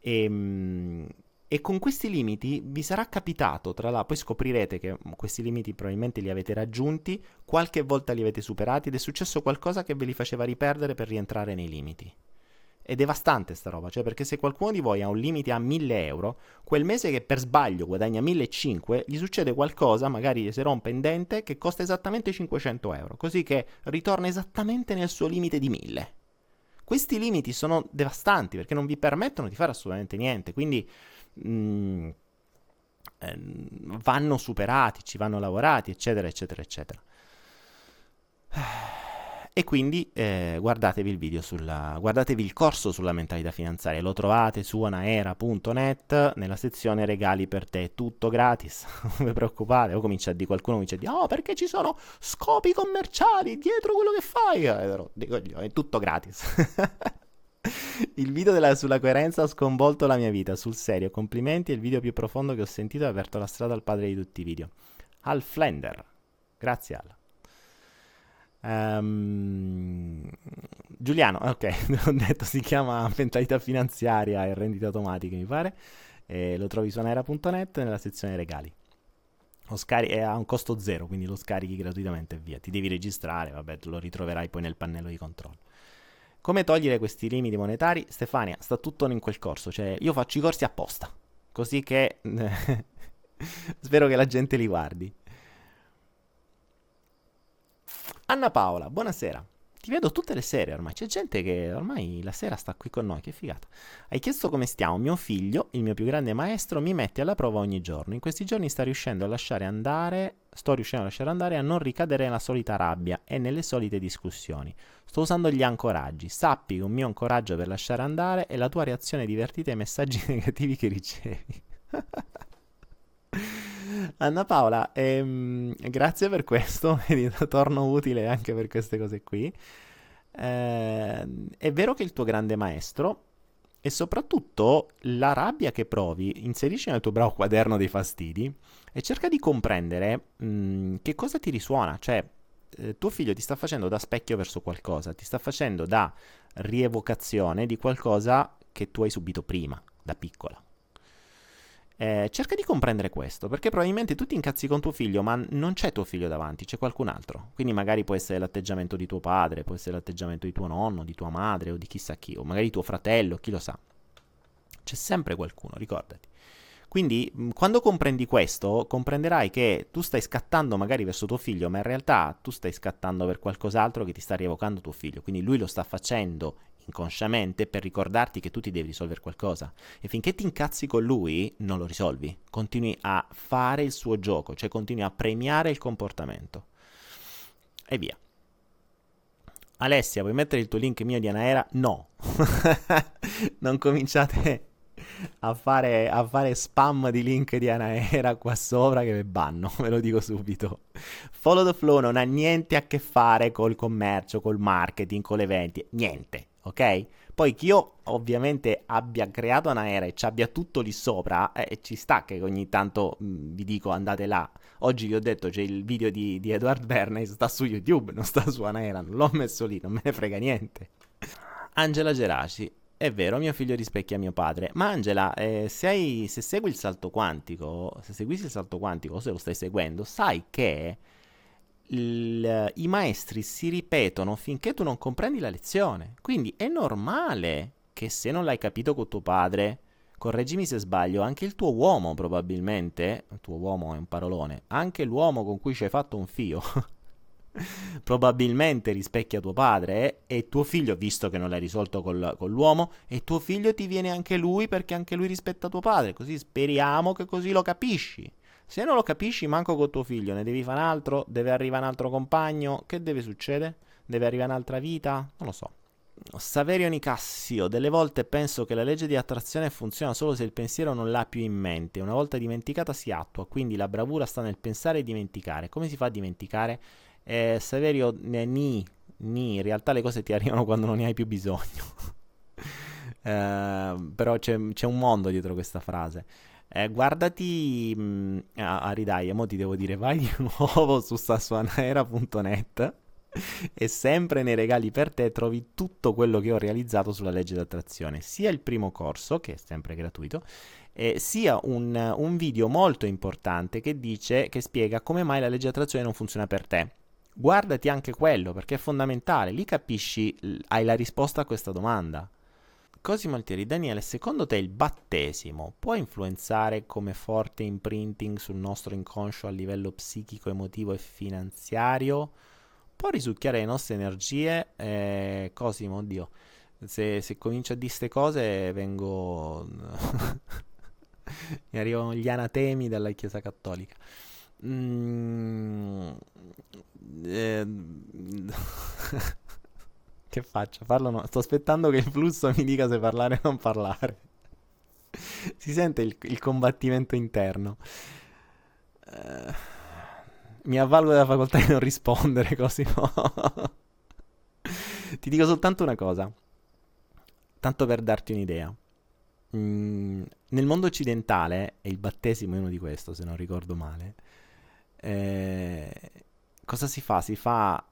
[SPEAKER 1] e, mh, mm, e con questi limiti vi sarà capitato, tra l'altro, poi scoprirete che questi limiti probabilmente li avete raggiunti, qualche volta li avete superati ed è successo qualcosa che ve li faceva riperdere per rientrare nei limiti. È devastante sta roba, cioè perché se qualcuno di voi ha un limite a 1000 euro, quel mese che per sbaglio guadagna 1500, gli succede qualcosa, magari si rompe in dente, che costa esattamente 500 euro, così che ritorna esattamente nel suo limite di 1000. Questi limiti sono devastanti perché non vi permettono di fare assolutamente niente, quindi mh, mm, ehm, vanno superati, ci vanno lavorati, eccetera, eccetera, eccetera. e quindi eh, guardatevi il video sulla, guardatevi il corso sulla mentalità finanziaria, lo trovate su anaera.net nella sezione regali per te, tutto gratis, non vi preoccupate, o comincia a dire qualcuno comincia a dire "Oh, perché ci sono scopi commerciali dietro quello che fai?" Eh, dico, è tutto gratis. Il video della, sulla coerenza ha sconvolto la mia vita, sul serio. Complimenti, è il video più profondo che ho sentito e ha aperto la strada al padre di tutti i video. Al Flender. Grazie Al. Um, Giuliano, ok, ho detto si chiama mentalità finanziaria e rendite automatiche, mi pare. E lo trovi su anera.net nella sezione regali. Scari- è a un costo zero, quindi lo scarichi gratuitamente e via. Ti devi registrare, vabbè, lo ritroverai poi nel pannello di controllo. Come togliere questi limiti monetari? Stefania, sta tutto in quel corso, cioè io faccio i corsi apposta, così che spero che la gente li guardi. Anna Paola, buonasera. Ti vedo tutte le sere ormai. C'è gente che ormai la sera sta qui con noi. Che figata. Hai chiesto come stiamo. Mio figlio, il mio più grande maestro, mi mette alla prova ogni giorno. In questi giorni sta riuscendo a lasciare andare. Sto riuscendo a lasciare andare a non ricadere nella solita rabbia e nelle solite discussioni. Sto usando gli ancoraggi. Sappi che un mio ancoraggio per lasciare andare è la tua reazione divertita ai messaggi negativi che ricevi. Anna Paola, ehm, grazie per questo, torno utile anche per queste cose qui. Eh, è vero che il tuo grande maestro e soprattutto la rabbia che provi, inserisci nel tuo bravo quaderno dei fastidi e cerca di comprendere mh, che cosa ti risuona, cioè eh, tuo figlio ti sta facendo da specchio verso qualcosa, ti sta facendo da rievocazione di qualcosa che tu hai subito prima, da piccola. Eh, cerca di comprendere questo, perché probabilmente tu ti incazzi con tuo figlio, ma non c'è tuo figlio davanti, c'è qualcun altro. Quindi magari può essere l'atteggiamento di tuo padre, può essere l'atteggiamento di tuo nonno, di tua madre o di chissà chi, o magari tuo fratello, chi lo sa. C'è sempre qualcuno, ricordati. Quindi quando comprendi questo, comprenderai che tu stai scattando magari verso tuo figlio, ma in realtà tu stai scattando per qualcos'altro che ti sta rievocando tuo figlio. Quindi lui lo sta facendo inconsciamente per ricordarti che tu ti devi risolvere qualcosa. E finché ti incazzi con lui, non lo risolvi. Continui a fare il suo gioco, cioè continui a premiare il comportamento. E via. Alessia, vuoi mettere il tuo link mio di Anaera? No. non cominciate a fare, a fare, spam di link di Anaera qua sopra che vi banno, ve lo dico subito. Follow the Flow non ha niente a che fare col commercio, col marketing, con le vendite, niente ok? Poi che io ovviamente abbia creato un'aereo e ci abbia tutto lì sopra, eh, ci sta che ogni tanto mh, mm, vi dico andate là. Oggi vi ho detto c'è il video di, di Edward Bernays, sta su YouTube, non sta su Anaera, non l'ho messo lì, non me ne frega niente. Angela Geraci, è vero, mio figlio rispecchia mio padre. Ma Angela, eh, se, hai, se, segui il salto quantico, se seguissi il salto quantico o se lo stai seguendo, sai che il, i maestri si ripetono finché tu non comprendi la lezione. Quindi è normale che se non l'hai capito con tuo padre, correggimi se sbaglio, anche il tuo uomo probabilmente, il tuo uomo è un parolone, anche l'uomo con cui ci hai fatto un fio, probabilmente rispecchia tuo padre e tuo figlio, visto che non l'hai risolto col, con l'uomo, e tuo figlio ti viene anche lui perché anche lui rispetta tuo padre, così speriamo che così lo capisci. Se non lo capisci, manco con tuo figlio, ne devi fare un altro, deve arrivare un altro compagno, che deve succedere? Deve arrivare un'altra vita? Non lo so. Saverio Nicassio, delle volte penso che la legge di attrazione funziona solo se il pensiero non l'ha più in mente, una volta dimenticata si attua, quindi la bravura sta nel pensare e dimenticare. Come si fa a dimenticare? Eh, Saverio, ni, ni, in realtà le cose ti arrivano quando non ne hai più bisogno. eh, però c'è, c'è un mondo dietro questa frase. Eh, guardati mm, a Ridai, mo ti devo dire, vai di nuovo su sassuanaera.net e sempre nei regali per te trovi tutto quello che ho realizzato sulla legge d'attrazione, sia il primo corso, che è sempre gratuito, eh, sia un, un video molto importante che dice, che spiega come mai la legge d'attrazione non funziona per te. Guardati anche quello perché è fondamentale, lì capisci, hai la risposta a questa domanda. Cosimo Altieri, Daniele, secondo te il battesimo può influenzare come forte imprinting sul nostro inconscio a livello psichico, emotivo e finanziario? Può risucchiare le nostre energie? Eh, Cosimo, oddio, se, se comincio a dire queste cose vengo... mi arrivano gli anatemi della Chiesa Cattolica. Mm, eh, che faccio? Parlo no? Sto aspettando che il flusso mi dica se parlare o non parlare. si sente il, il combattimento interno. Uh, mi avvalgo della facoltà di non rispondere, Cosimo. Ti dico soltanto una cosa, tanto per darti un'idea. Mm, nel mondo occidentale, e il battesimo è uno di questo, se non ricordo male, eh, cosa si fa? Si fa,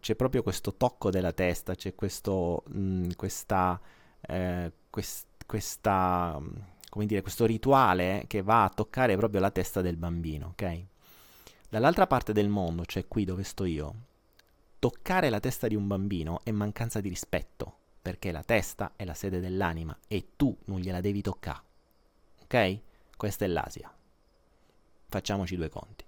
[SPEAKER 1] c'è proprio questo tocco della testa, c'è questo, mh, questa, eh, quest, questa, come dire, questo rituale che va a toccare proprio la testa del bambino, ok? Dall'altra parte del mondo, cioè qui dove sto io, toccare la testa di un bambino è mancanza di rispetto, perché la testa è la sede dell'anima e tu non gliela devi toccare. Ok? Questa è l'Asia. Facciamoci due conti.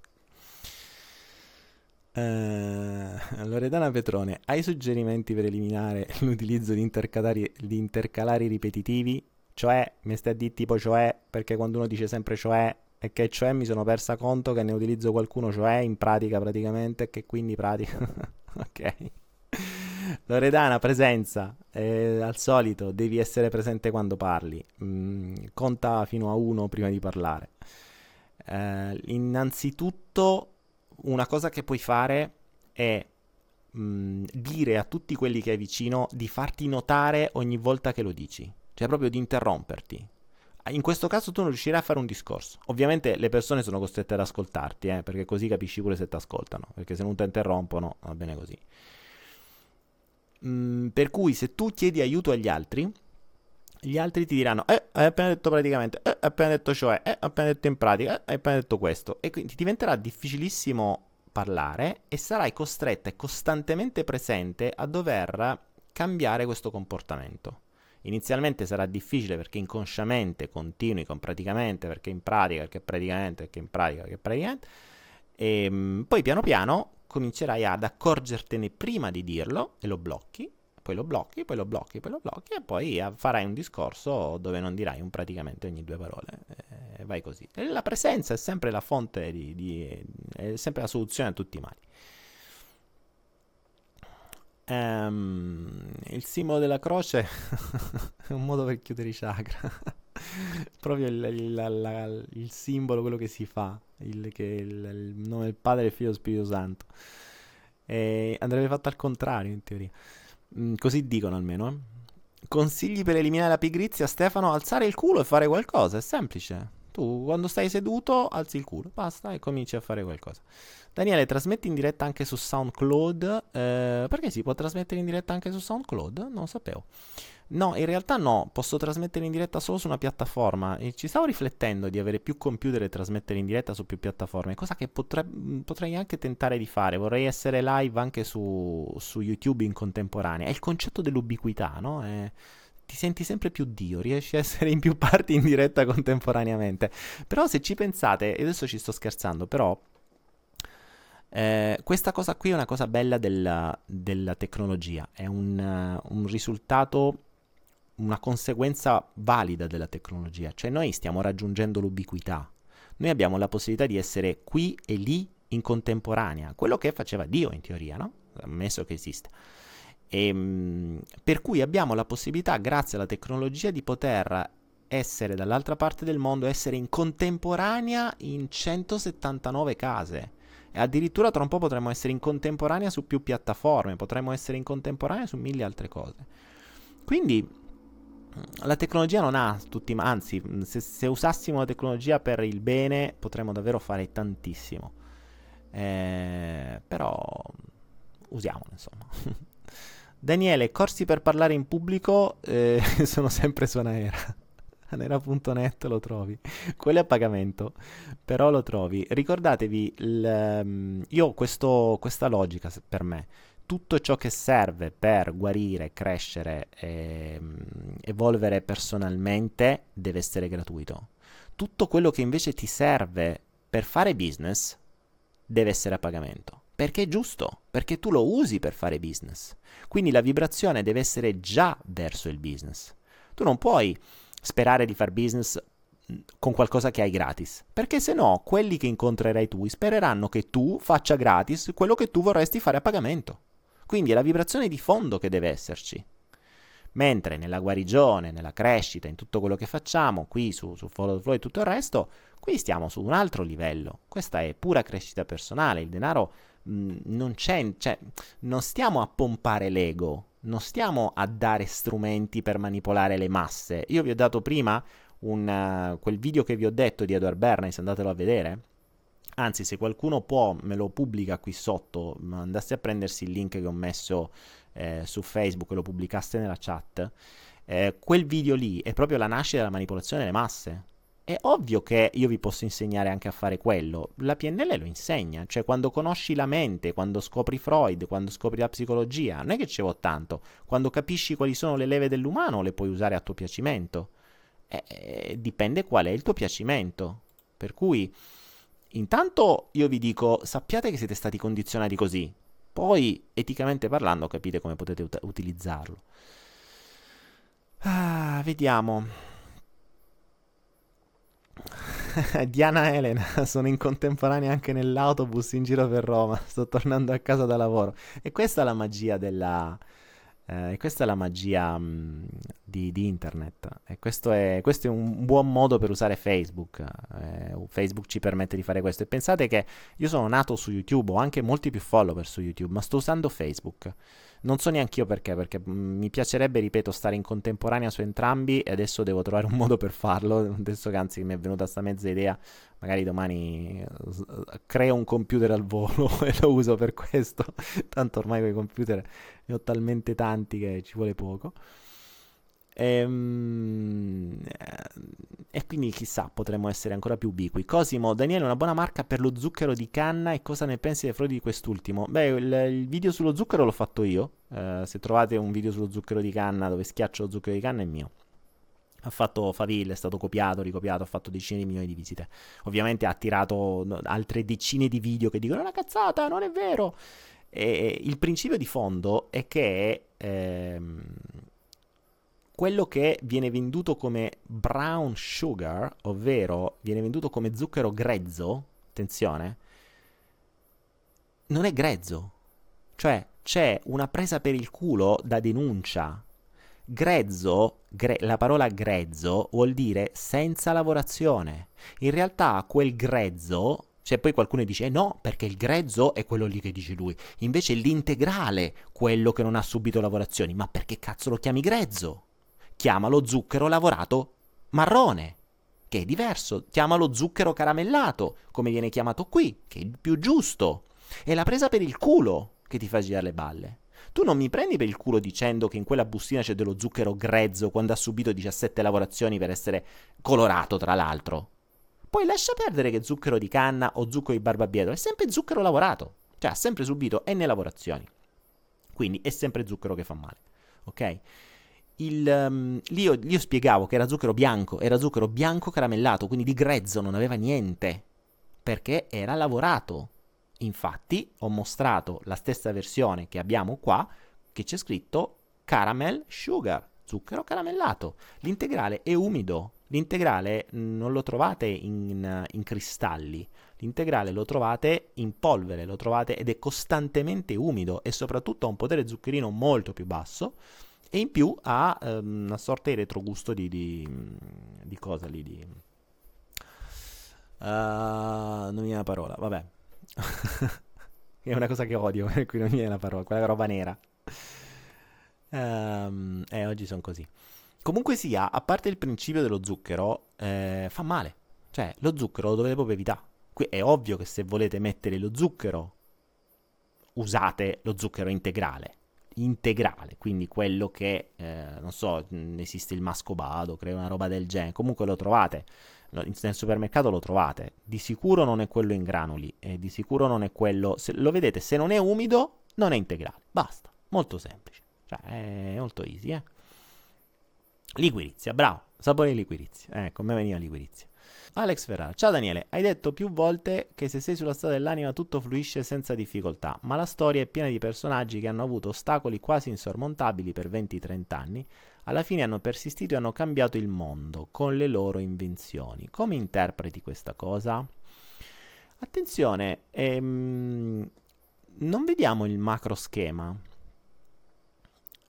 [SPEAKER 1] Uh, Loredana Petrone, hai suggerimenti per eliminare l'utilizzo di intercalari, di intercalari ripetitivi? Cioè, mi stai a dire tipo cioè, perché quando uno dice sempre cioè e che cioè mi sono persa conto che ne utilizzo qualcuno cioè in pratica praticamente che quindi pratica. Ok. Loredana presenza. Eh, al solito devi essere presente quando parli. Mm, conta fino a uno prima di parlare. Eh, innanzitutto una cosa che puoi fare è mh, mm, dire a tutti quelli che hai vicino di farti notare ogni volta che lo dici cioè proprio di interromperti in questo caso tu non riuscirai a fare un discorso. Ovviamente le persone sono costrette ad ascoltarti, eh, perché così capisci pure se ti ascoltano, perché se non ti interrompono va bene così. Mm, per cui se tu chiedi aiuto agli altri, gli altri ti diranno, eh, hai appena detto praticamente, eh, hai appena detto cioè, eh, hai appena detto in pratica, eh, hai appena detto questo. E quindi diventerà difficilissimo parlare e sarai costretta e costantemente presente a dover cambiare questo comportamento. Inizialmente sarà difficile perché inconsciamente continui con praticamente, perché in pratica, perché praticamente, perché in pratica, perché praticamente. E ehm, poi piano piano comincerai ad accorgertene prima di dirlo e lo blocchi, poi lo blocchi, poi lo blocchi, poi lo blocchi e poi farai un discorso dove non dirai un praticamente ogni due parole. E vai così. E la presenza è sempre la fonte di, di, è sempre la soluzione a tutti i mali. Um, il simbolo della croce è un modo per chiudere i chakra. Proprio il, il, la, la, il, simbolo, quello che si fa, il, che il, nome del Padre, del Figlio e Spirito Santo. E andrebbe fatto al contrario, in teoria. Mm, così dicono almeno. Eh. Consigli per eliminare la pigrizia, Stefano? Alzare il culo e fare qualcosa, è semplice. Tu quando stai seduto alzi il culo, basta e cominci a fare qualcosa. Daniele, trasmetti in diretta anche su SoundCloud? Eh, perché si può trasmettere in diretta anche su SoundCloud? Non lo sapevo. No, in realtà no, posso trasmettere in diretta solo su una piattaforma. E ci stavo riflettendo di avere più computer e trasmettere in diretta su più piattaforme, cosa che potre, potrei anche tentare di fare, vorrei essere live anche su, su YouTube in contemporanea, è il concetto dell'ubiquità, no? È, ti senti sempre più Dio, riesci a essere in più parti in diretta contemporaneamente, però se ci pensate, e adesso ci sto scherzando, però eh, questa cosa qui è una cosa bella della, della tecnologia, è un, uh, un, risultato, una conseguenza valida della tecnologia, cioè noi stiamo raggiungendo l'ubiquità, noi abbiamo la possibilità di essere qui e lì in contemporanea, quello che faceva Dio in teoria, no? ammesso che esista. E, ehm, per cui abbiamo la possibilità, grazie alla tecnologia, di poter essere dall'altra parte del mondo, essere in contemporanea in 179 case. E addirittura tra un po' potremmo essere in contemporanea su più piattaforme, potremmo essere in contemporanea su mille altre cose. Quindi la tecnologia non ha tutti, anzi, se, se usassimo la tecnologia per il bene potremmo davvero fare tantissimo. Eh, però usiamola, insomma. Daniele, corsi per parlare in pubblico eh, sono sempre su Anaera. Anera.net lo trovi. Quello è a pagamento, però lo trovi. Ricordatevi, l, um, io ho questa logica per me. Tutto ciò che serve per guarire, crescere e um, evolvere personalmente deve essere gratuito. Tutto quello che invece ti serve per fare business deve essere a pagamento. Perché è giusto, perché tu lo usi per fare business. Quindi la vibrazione deve essere già verso il business. Tu non puoi sperare di fare business con qualcosa che hai gratis. Perché se no, quelli che incontrerai tu spereranno che tu faccia gratis quello che tu vorresti fare a pagamento. Quindi è la vibrazione di fondo che deve esserci. Mentre nella guarigione, nella crescita, in tutto quello che facciamo, qui su, su Follow the Flow e tutto il resto, qui stiamo su un altro livello. Questa è pura crescita personale. Il denaro mh, mm, non c'è, cioè, non stiamo a pompare l'ego, non stiamo a dare strumenti per manipolare le masse. Io vi ho dato prima un, uh, quel video che vi ho detto di Edward Bernays, andatelo a vedere. Anzi, se qualcuno può, me lo pubblica qui sotto, andasse a prendersi il link che ho messo eh, su Facebook e lo pubblicaste nella chat. Eh, quel video lì è proprio la nascita della manipolazione delle masse. È ovvio che io vi posso insegnare anche a fare quello. La PNL lo insegna, cioè quando conosci la mente, quando scopri Freud, quando scopri la psicologia, non è che ci vuole tanto. Quando capisci quali sono le leve dell'umano, le puoi usare a tuo piacimento. Eh, eh, dipende qual è il tuo piacimento. Per cui, intanto io vi dico, sappiate che siete stati condizionati così. Poi, eticamente parlando, capite come potete ut- utilizzarlo. Ah, vediamo. Diana Elena, sono in contemporanea anche nell'autobus in giro per Roma, sto tornando a casa da lavoro. E questa è la magia della... Eh, questa è la magia mh, mm, di, di, internet e questo è, questo è, un buon modo per usare Facebook. Eh, Facebook ci permette di fare questo. E pensate che io sono nato su YouTube, ho anche molti più follower su YouTube, ma sto usando Facebook. Non so neanche io perché, perché mm, mi piacerebbe, ripeto, stare in contemporanea su entrambi e adesso devo trovare un modo per farlo. Adesso che anzi mi è venuta questa mezza idea, magari domani creo un computer al volo e lo uso per questo. Tanto ormai con i computer ne ho talmente tanti che ci vuole poco. Ehm, e quindi chissà, potremmo essere ancora più ubiqui. Cosimo, Daniele, una buona marca per lo zucchero di canna e cosa ne pensi dei frodi di quest'ultimo? Beh, il, il, video sullo zucchero l'ho fatto io. Eh, se trovate un video sullo zucchero di canna dove schiaccio lo zucchero di canna è mio. Ha fatto faville, è stato copiato, ricopiato, ha fatto decine di milioni di visite. Ovviamente ha attirato altre decine di video che dicono: una cazzata, non è vero. E il principio di fondo è che. Ehm, quello che viene venduto come brown sugar, ovvero viene venduto come zucchero grezzo, attenzione, non è grezzo. Cioè c'è una presa per il culo da denuncia. Grezzo, gre- la parola grezzo vuol dire senza lavorazione. In realtà quel grezzo cioè poi qualcuno dice eh no, perché il grezzo è quello lì che dice lui. Invece l'integrale quello che non ha subito lavorazioni. Ma perché cazzo lo chiami grezzo? Chiamalo zucchero lavorato marrone, che è diverso, chiamalo zucchero caramellato, come viene chiamato qui, che è più giusto. È la presa per il culo che ti fa girare le balle. Tu non mi prendi per il culo dicendo che in quella bustina c'è dello zucchero grezzo quando ha subito 17 lavorazioni per essere colorato, tra l'altro. Poi lascia perdere che zucchero di canna o zucchero di barbabietro è sempre zucchero lavorato, cioè ha sempre subito n lavorazioni. Quindi è sempre zucchero che fa male. Ok? Il, um, io, io, spiegavo che era zucchero bianco, era zucchero bianco caramellato, quindi di grezzo non aveva niente, perché era lavorato. Infatti ho mostrato la stessa versione che abbiamo qua, che c'è scritto caramel sugar, zucchero caramellato. L'integrale è umido, l'integrale non lo trovate in, in cristalli, l'integrale lo trovate in polvere, lo trovate ed è costantemente umido e soprattutto ha un potere zuccherino molto più basso e in più ha um, una sorta di retrogusto di, di, di cosa lì, di... Uh, non mi viene la parola, vabbè. è una cosa che odio, cui non mi viene la parola, quella roba nera. Um, eh, oggi sono così. Comunque sia, a parte il principio dello zucchero, eh, fa male. Cioè, lo zucchero lo dovete proprio evitare. Qui è ovvio che se volete mettere lo zucchero, usate lo zucchero integrale integrale, quindi quello che, eh, non so, esiste il mascobado, crea una roba del genere, comunque lo trovate, nel supermercato lo trovate, di sicuro non è quello in granuli, e di sicuro non è quello, se, lo vedete, se non è umido, non è integrale, basta, molto semplice, cioè è molto easy, eh. Liquirizia, bravo, sapore di liquirizia, ecco, eh, me veniva liquirizia. Alex Ferrara, ciao Daniele, hai detto più volte che se sei sulla strada dell'anima tutto fluisce senza difficoltà, ma la storia è piena di personaggi che hanno avuto ostacoli quasi insormontabili per 20-30 anni, alla fine hanno persistito e hanno cambiato il mondo con le loro invenzioni. Come interpreti questa cosa? Attenzione, ehm, non vediamo il macro schema.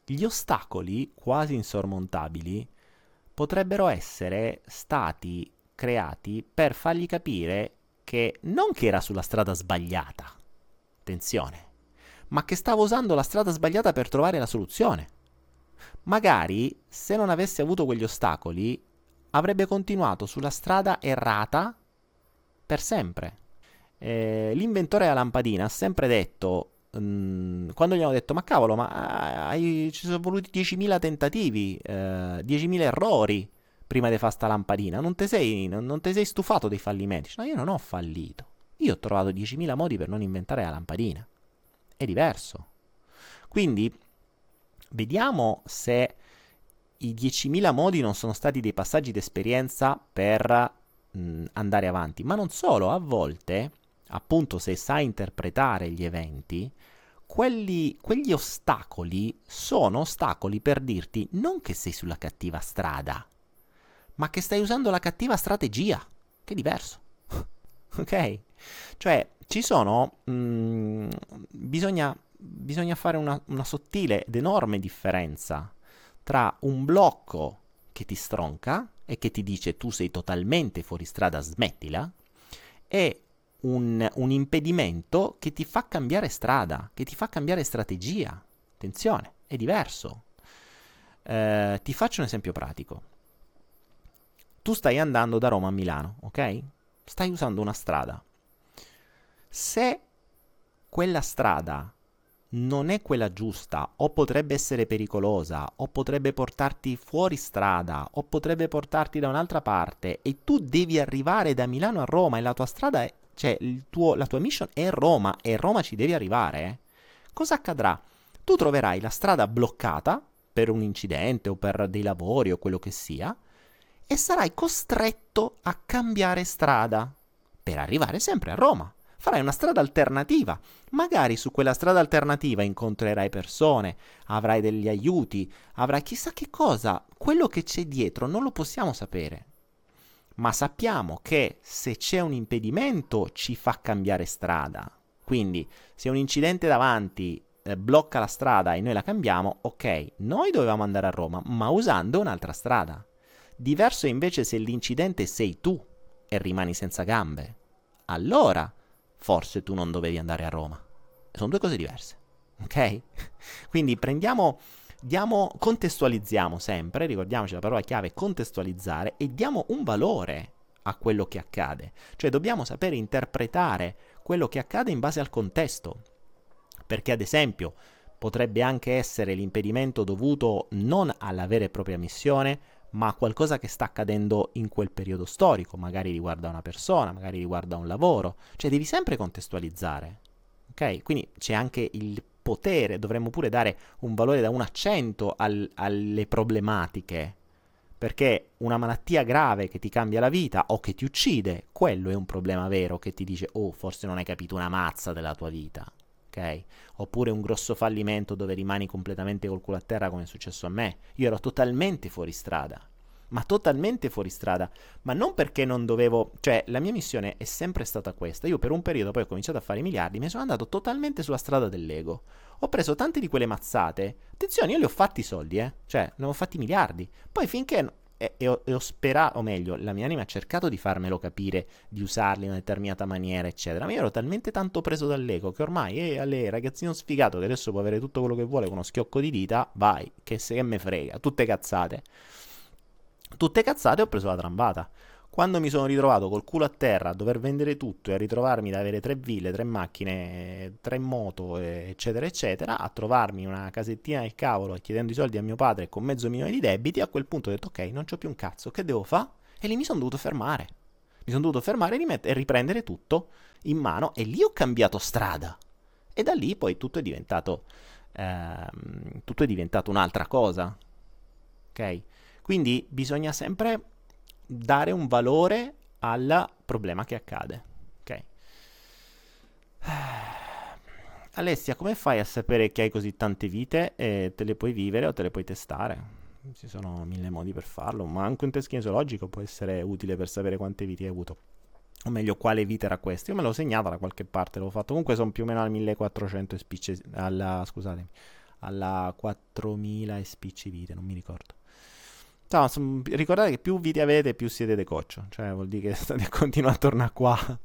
[SPEAKER 1] Gli ostacoli quasi insormontabili potrebbero essere stati creati per fargli capire che non che era sulla strada sbagliata, attenzione, ma che stava usando la strada sbagliata per trovare la soluzione. Magari se non avesse avuto quegli ostacoli avrebbe continuato sulla strada errata per sempre. Eh, l'inventore della lampadina ha sempre detto, mm, quando gli hanno detto, ma cavolo, ma hai, ci sono voluti 10.000 tentativi, eh, 10.000 errori prima di fare sta lampadina, non ti sei, sei stufato dei fallimenti? No, io non ho fallito. Io ho trovato 10.000 modi per non inventare la lampadina. È diverso. Quindi, vediamo se i 10.000 modi non sono stati dei passaggi d'esperienza per mh, andare avanti. Ma non solo, a volte appunto se sai interpretare gli eventi, quelli, quegli ostacoli sono ostacoli per dirti non che sei sulla cattiva strada, ma che stai usando la cattiva strategia, che diverso. ok? Cioè, ci sono... Mh, mm, bisogna, bisogna fare una, una sottile ed enorme differenza tra un blocco che ti stronca e che ti dice tu sei totalmente fuori strada, smettila, e un, un impedimento che ti fa cambiare strada, che ti fa cambiare strategia. Attenzione, è diverso. Eh, ti faccio un esempio pratico. Tu stai andando da Roma a Milano, ok? Stai usando una strada. Se quella strada non è quella giusta, o potrebbe essere pericolosa, o potrebbe portarti fuori strada, o potrebbe portarti da un'altra parte, e tu devi arrivare da Milano a Roma e la tua strada è cioè tuo, la tua mission è Roma e Roma ci devi arrivare, eh? cosa accadrà? Tu troverai la strada bloccata per un incidente o per dei lavori o quello che sia e sarai costretto a cambiare strada per arrivare sempre a Roma. Farai una strada alternativa. Magari su quella strada alternativa incontrerai persone, avrai degli aiuti, avrai chissà che cosa. Quello che c'è dietro non lo possiamo sapere ma sappiamo che se c'è un impedimento ci fa cambiare strada. Quindi se un incidente davanti eh, blocca la strada e noi la cambiamo, ok, noi dovevamo andare a Roma, ma usando un'altra strada. Diverso invece se l'incidente sei tu e rimani senza gambe. Allora forse tu non dovevi andare a Roma. Sono due cose diverse. Ok? Quindi prendiamo diamo, contestualizziamo sempre, ricordiamoci la parola chiave contestualizzare e diamo un valore a quello che accade. Cioè dobbiamo sapere interpretare quello che accade in base al contesto. Perché ad esempio potrebbe anche essere l'impedimento dovuto non alla vera e propria missione, ma qualcosa che sta accadendo in quel periodo storico, magari riguarda una persona, magari riguarda un lavoro, cioè devi sempre contestualizzare. Ok? Quindi c'è anche il potere, dovremmo pure dare un valore da 1 a 100 al, alle problematiche. Perché una malattia grave che ti cambia la vita o che ti uccide, quello è un problema vero che ti dice, oh, forse non hai capito una mazza della tua vita. Ok? Oppure un grosso fallimento dove rimani completamente col culo a terra come è successo a me. Io ero totalmente fuori strada ma totalmente fuori strada. Ma non perché non dovevo, cioè la mia missione è sempre stata questa. Io per un periodo poi ho cominciato a fare i miliardi, mi sono andato totalmente sulla strada dell'ego. Ho preso tante di quelle mazzate. Attenzione, io li ho fatti i soldi, eh. Cioè, ne ho fatti miliardi. Poi finché e, e, ho, e, ho, sperato, o meglio, la mia anima ha cercato di farmelo capire, di usarli in una determinata maniera, eccetera. Ma io ero talmente tanto preso dall'ego che ormai, eh, alle ragazzino sfigato che adesso può avere tutto quello che vuole con uno schiocco di dita, vai, che se che me frega, tutte cazzate. Tutte cazzate ho preso la trambata. Quando mi sono ritrovato col culo a terra a dover vendere tutto e a ritrovarmi da avere tre ville, tre macchine, tre moto, eccetera, eccetera, a trovarmi una casettina del cavolo e chiedendo i soldi a mio padre con mezzo milione di debiti, a quel punto ho detto ok, non c'ho più un cazzo, che devo fare? E lì mi sono dovuto fermare. Mi sono dovuto fermare e riprendere tutto in mano e lì ho cambiato strada. E da lì poi tutto è diventato, ehm, tutto è diventato un'altra cosa. Ok? Quindi bisogna sempre dare un valore al problema che accade. Ok? Alessia, come fai a sapere che hai così tante vite e te le puoi vivere o te le puoi testare? Ci sono mille modi per farlo, ma anche un test kinesiologico può essere utile per sapere quante vite hai avuto. O meglio, quale vita era questa? Io me l'ho segnata da qualche parte, l'ho fatto. Comunque sono più o meno al 1400 spicci, alla, scusatemi, alla 4000 spicci vite, non mi ricordo. No, son, ricordate che più vite avete, più siete decoccio. Cioè, vuol dire che state a continuare a tornare qua.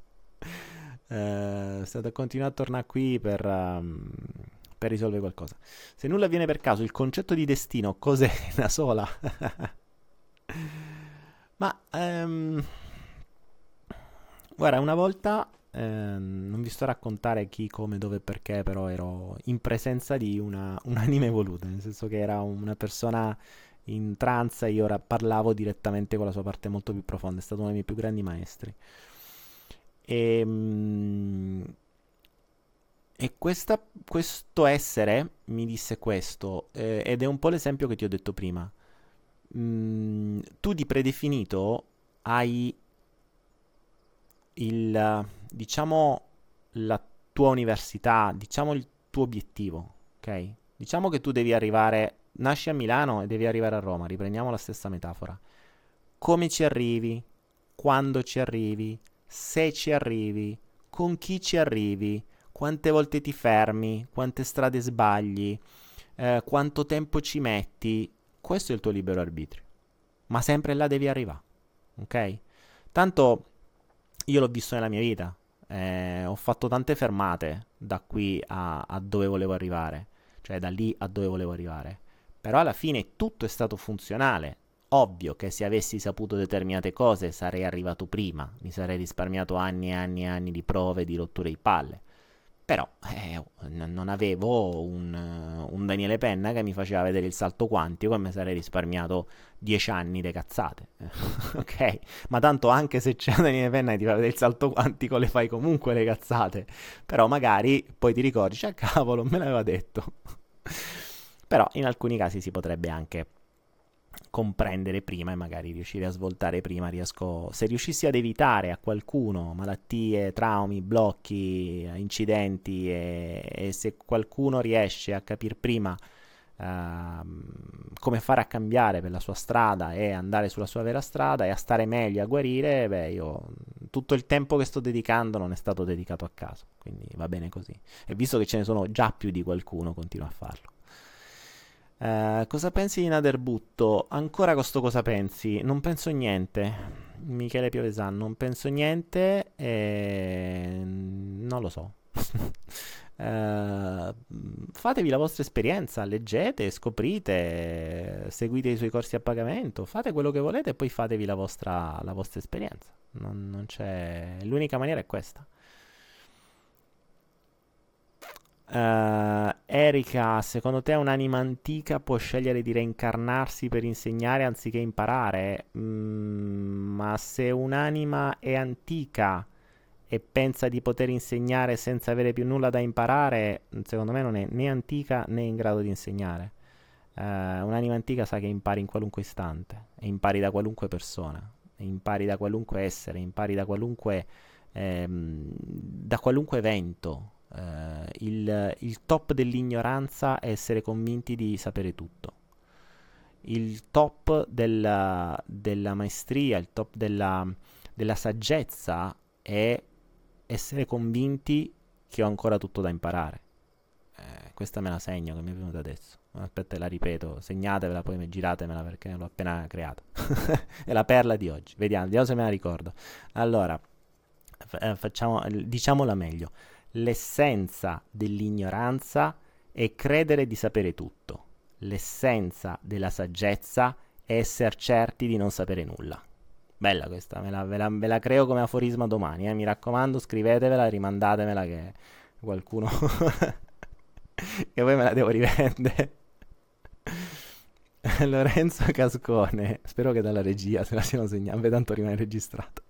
[SPEAKER 1] eh, state continuare a tornare qui per, um, per risolvere qualcosa. Se nulla avviene per caso, il concetto di destino cos'è da sola? Ma... Um, guarda, una volta eh, non vi sto a raccontare chi, come, dove e perché, però ero in presenza di una, un'anima evoluta, nel senso che era una persona in trance io ora parlavo direttamente con la sua parte molto più profonda, è stato uno dei miei più grandi maestri. E, ehm, e questa, questo essere mi disse questo, eh, ed è un po' l'esempio che ti ho detto prima. Mm, tu di predefinito hai il, diciamo, la tua università, diciamo il tuo obiettivo, ok? Diciamo che tu devi arrivare nasci a Milano e devi arrivare a Roma, riprendiamo la stessa metafora. Come ci arrivi? Quando ci arrivi? Se ci arrivi? Con chi ci arrivi? Quante volte ti fermi? Quante strade sbagli? Eh, quanto tempo ci metti? Questo è il tuo libero arbitrio. Ma sempre là devi arrivare. Ok? Tanto io l'ho visto nella mia vita. Eh, ho fatto tante fermate da qui a, a dove volevo arrivare. Cioè da lì a dove volevo arrivare però alla fine tutto è stato funzionale. Ovvio che se avessi saputo determinate cose sarei arrivato prima, mi sarei risparmiato anni e anni e anni di prove, di rotture di palle. Però eh, non avevo un, un, Daniele Penna che mi faceva vedere il salto quantico e mi sarei risparmiato dieci anni di cazzate. ok? Ma tanto anche se c'è Daniele Penna che ti fa vedere il salto quantico le fai comunque le cazzate. Però magari poi ti ricordi, cioè cavolo, me l'aveva detto. Però in alcuni casi si potrebbe anche comprendere prima e magari riuscire a svoltare prima riesco se riuscissi ad evitare a qualcuno malattie, traumi, blocchi, incidenti e, e se qualcuno riesce a capire prima uh, come fare a cambiare per la sua strada e andare sulla sua vera strada e a stare meglio a guarire, beh io tutto il tempo che sto dedicando non è stato dedicato a caso, quindi va bene così. E visto che ce ne sono già più di qualcuno, continuo a farlo. Eh, cosa pensi di Naderbutto? Ancora con cosa pensi? Non penso niente. Michele Piovesan, non penso niente e... non lo so. uh, fatevi la vostra esperienza, leggete, scoprite, seguite i suoi corsi a pagamento, fate quello che volete e poi fatevi la vostra, la vostra esperienza. Non, non. L'unica maniera è questa. Uh, Erika, secondo te un'anima antica può scegliere di reincarnarsi per insegnare anziché imparare? Mm, ma se un'anima è antica e pensa di poter insegnare senza avere più nulla da imparare, secondo me non è né antica né in grado di insegnare. Uh, un'anima antica sa che impari in qualunque istante, e impari da qualunque persona, impari da qualunque essere, impari da qualunque, ehm, da qualunque evento Uh, il, il, top dell'ignoranza è essere convinti di sapere tutto. Il top della, della maestria, il top della, della, saggezza è essere convinti che ho ancora tutto da imparare. Eh, questa me la segno che mi è venuta adesso. Aspetta, la ripeto, segnatevela, poi giratemela perché l'ho appena creata. è la perla di oggi. Vediamo, vediamo se me la ricordo. Allora, f- eh, facciamo, diciamola meglio l'essenza dell'ignoranza è credere di sapere tutto. L'essenza della saggezza è essere certi di non sapere nulla. Bella questa, me la, ve, la, ve la creo come aforisma domani, eh? mi raccomando, scrivetevela e rimandatemela che qualcuno... che poi me la devo rivendere. Lorenzo Cascone, spero che dalla regia se la siano segnando, tanto rimane registrato.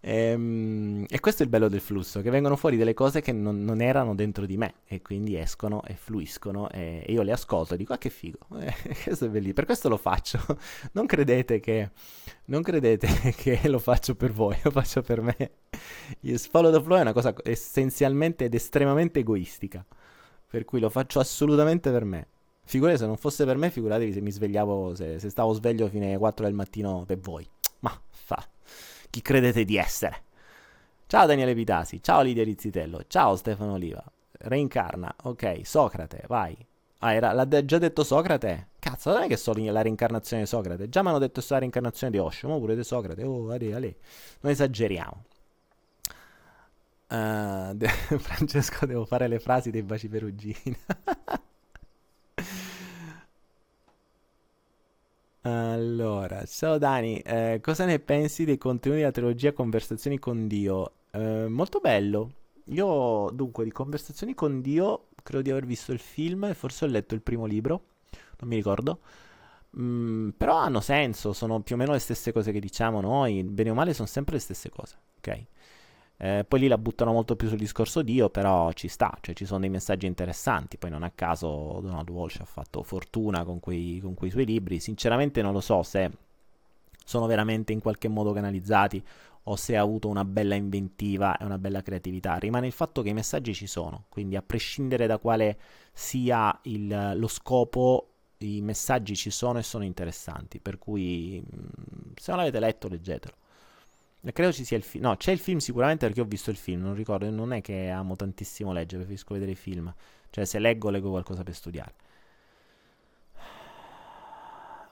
[SPEAKER 1] Ehm, e, questo è il bello del flusso, che vengono fuori delle cose che non, non erano dentro di me e quindi escono e fluiscono e, io le ascolto e dico ah che figo, eh, questo è bellissimo, per questo lo faccio, non credete che, non credete che lo faccio per voi, lo faccio per me. Il follow the flow è una cosa essenzialmente ed estremamente egoistica, per cui lo faccio assolutamente per me. Figurate se non fosse per me, figuratevi se mi svegliavo, se, se stavo sveglio fino alle 4 del mattino per voi. Ma chi credete di essere. Ciao Daniele Vitasi, ciao Lidia Rizzitello, ciao Stefano Oliva. Reincarna, ok, Socrate, vai. Ah, era, l'ha già detto Socrate? Cazzo, non è che so la reincarnazione di Socrate. Già mi hanno detto la reincarnazione di Osho, ma pure di Socrate. Oh, ale, ale. Non esageriamo. Uh, de- Francesco, devo fare le frasi dei baci perugini. Allora, ciao Dani, eh, cosa ne pensi dei contenuti della trilogia Conversazioni con Dio? Eh, molto bello. Io, dunque, di Conversazioni con Dio credo di aver visto il film e forse ho letto il primo libro, non mi ricordo. Mm, però hanno senso, sono più o meno le stesse cose che diciamo noi, bene o male sono sempre le stesse cose, ok? Eh, poi lì la buttano molto più sul discorso Dio, però ci sta, cioè ci sono dei messaggi interessanti. Poi non a caso Donald Walsh ha fatto fortuna con quei, con quei suoi libri. Sinceramente non lo so se sono veramente in qualche modo canalizzati o se ha avuto una bella inventiva e una bella creatività. Rimane il fatto che i messaggi ci sono, quindi a prescindere da quale sia il, lo scopo, i messaggi ci sono e sono interessanti. Per cui mm, se non l'avete letto, leggetelo. Credo ci sia il film. No, c'è il film sicuramente perché ho visto il film. Non ricordo. Non è che amo tantissimo leggere, preferisco vedere i film. Cioè, se leggo, leggo qualcosa per studiare.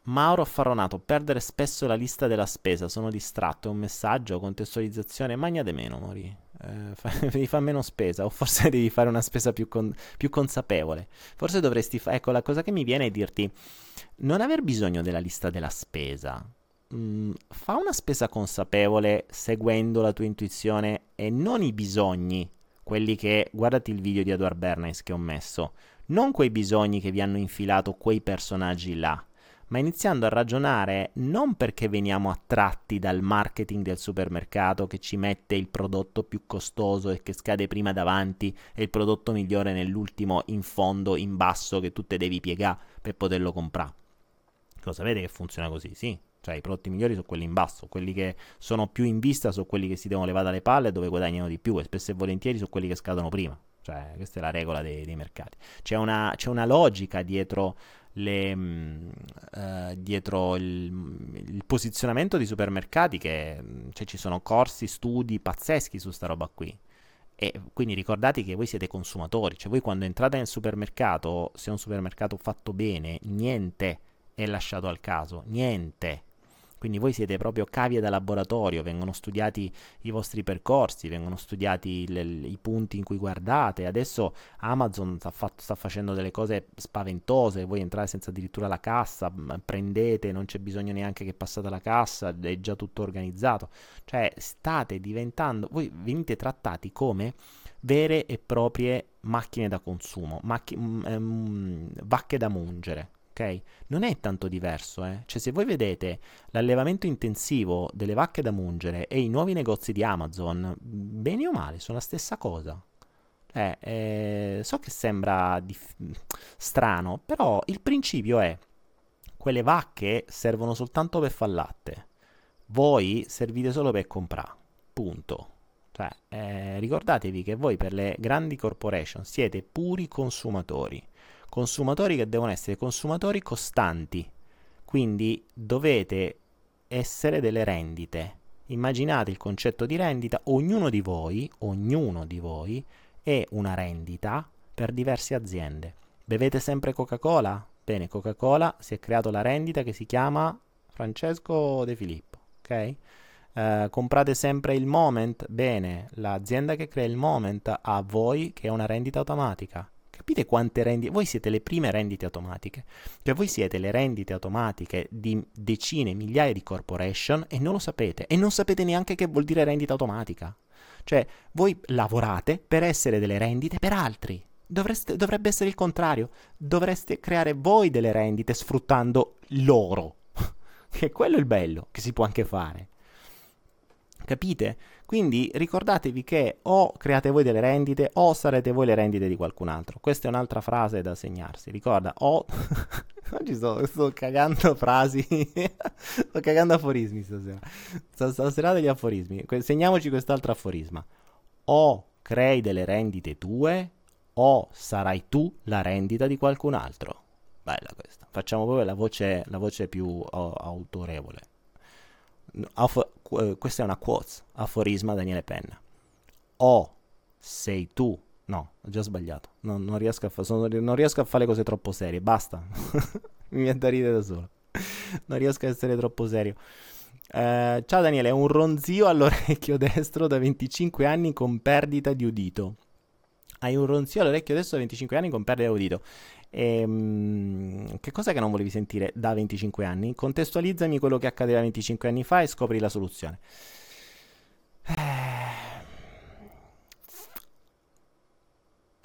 [SPEAKER 1] Mauro Farronato, perdere spesso la lista della spesa, sono distratto, è un messaggio, contestualizzazione, magna de meno, Mori. Eh, fa, devi fare meno spesa, o forse devi fare una spesa più, con, più consapevole. Forse dovresti fare... Ecco, la cosa che mi viene è dirti, non aver bisogno della lista della spesa, mh, mm, fa una spesa consapevole seguendo la tua intuizione e non i bisogni, quelli che guardati il video di Edward Bernays che ho messo, non quei bisogni che vi hanno infilato quei personaggi là, ma iniziando a ragionare non perché veniamo attratti dal marketing del supermercato che ci mette il prodotto più costoso e che scade prima davanti e il prodotto migliore nell'ultimo in fondo, in basso, che tu te devi piegare per poterlo comprare. Lo sapete che funziona così, sì? Cioè i prodotti migliori sono quelli in basso, quelli che sono più in vista sono quelli che si devono levare dalle palle dove guadagnano di più e spesso e volentieri sono quelli che scadono prima. Cioè questa è la regola dei, dei mercati. C'è una, c'è una, logica dietro, le, uh, dietro il, il, posizionamento dei supermercati che cioè, ci sono corsi, studi pazzeschi su sta roba qui. E quindi ricordate che voi siete consumatori, cioè voi quando entrate nel supermercato, se è un supermercato fatto bene, niente è lasciato al caso, niente. Quindi voi siete proprio cavie da laboratorio, vengono studiati i vostri percorsi, vengono studiati le, i punti in cui guardate. Adesso Amazon sta, fatto, sta, facendo delle cose spaventose, voi entrate senza addirittura la cassa, prendete, non c'è bisogno neanche che passate la cassa, è già tutto organizzato. Cioè state diventando, voi venite trattati come vere e proprie macchine da consumo, macch- m- m- mm, vacche da mungere ok? Non è tanto diverso, eh? Cioè, se voi vedete l'allevamento intensivo delle vacche da mungere e i nuovi negozi di Amazon, bene o male, sono la stessa cosa. Eh, eh, so che sembra dif- strano, però il principio è quelle vacche servono soltanto per far latte. Voi servite solo per comprare. Punto. Cioè, eh, ricordatevi che voi per le grandi corporation siete puri consumatori consumatori che devono essere consumatori costanti, quindi dovete essere delle rendite. Immaginate il concetto di rendita, ognuno di voi, ognuno di voi è una rendita per diverse aziende. Bevete sempre Coca-Cola? Bene, Coca-Cola si è creato la rendita che si chiama Francesco De Filippo, ok? Uh, comprate sempre il moment? Bene, l'azienda che crea il moment ha voi che è una rendita automatica. Capite quante rendite? Voi siete le prime rendite automatiche. Cioè voi siete le rendite automatiche di decine, migliaia di corporation e non lo sapete. E non sapete neanche che vuol dire rendita automatica. Cioè voi lavorate per essere delle rendite per altri. Dovreste, dovrebbe essere il contrario. Dovreste creare voi delle rendite sfruttando loro. che quello è il bello che si può anche fare. Capite? Quindi ricordatevi che o create voi delle rendite o sarete voi le rendite di qualcun altro. Questa è un'altra frase da segnarsi. Ricorda, o... Oggi sto, sto, cagando frasi, sto cagando aforismi stasera. Stasera degli aforismi. Segniamoci quest'altro aforisma. O crei delle rendite tue o sarai tu la rendita di qualcun altro. Bella questa. Facciamo proprio la voce, la voce più uh, autorevole. Afo- uh, questa è una quote, aforisma Daniele Penna. O sei tu. No, ho già sbagliato. Non, non, riesco, a fa- sono, non riesco a fare cose troppo serie. Basta. Mi viene da ridere da solo. non riesco a essere troppo serio. Uh, ciao Daniele, un ronzio all'orecchio destro da 25 anni con perdita di udito. Hai un ronzio all'orecchio destro da 25 anni con di udito. Ehm, che cosa che non volevi sentire da 25 anni? Contestualizzami quello che accadeva 25 anni fa e scopri la soluzione.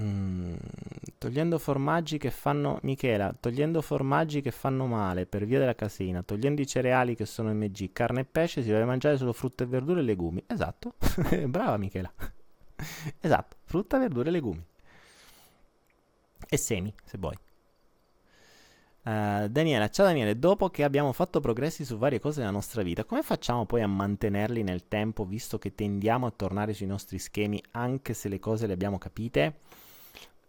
[SPEAKER 1] Mm, togliendo formaggi che fanno Michela, togliendo formaggi che fanno male per via della casina, togliendo i cereali che sono MG, carne e pesce, si deve mangiare solo frutta e verdure e legumi. Esatto. Brava Michela. esatto, frutta, verdure e legumi e semi, se vuoi. Uh, Daniela, ciao Daniele, dopo che abbiamo fatto progressi su varie cose nella nostra vita, come facciamo poi a mantenerli nel tempo visto che tendiamo a tornare sui nostri schemi anche se le cose le abbiamo capite?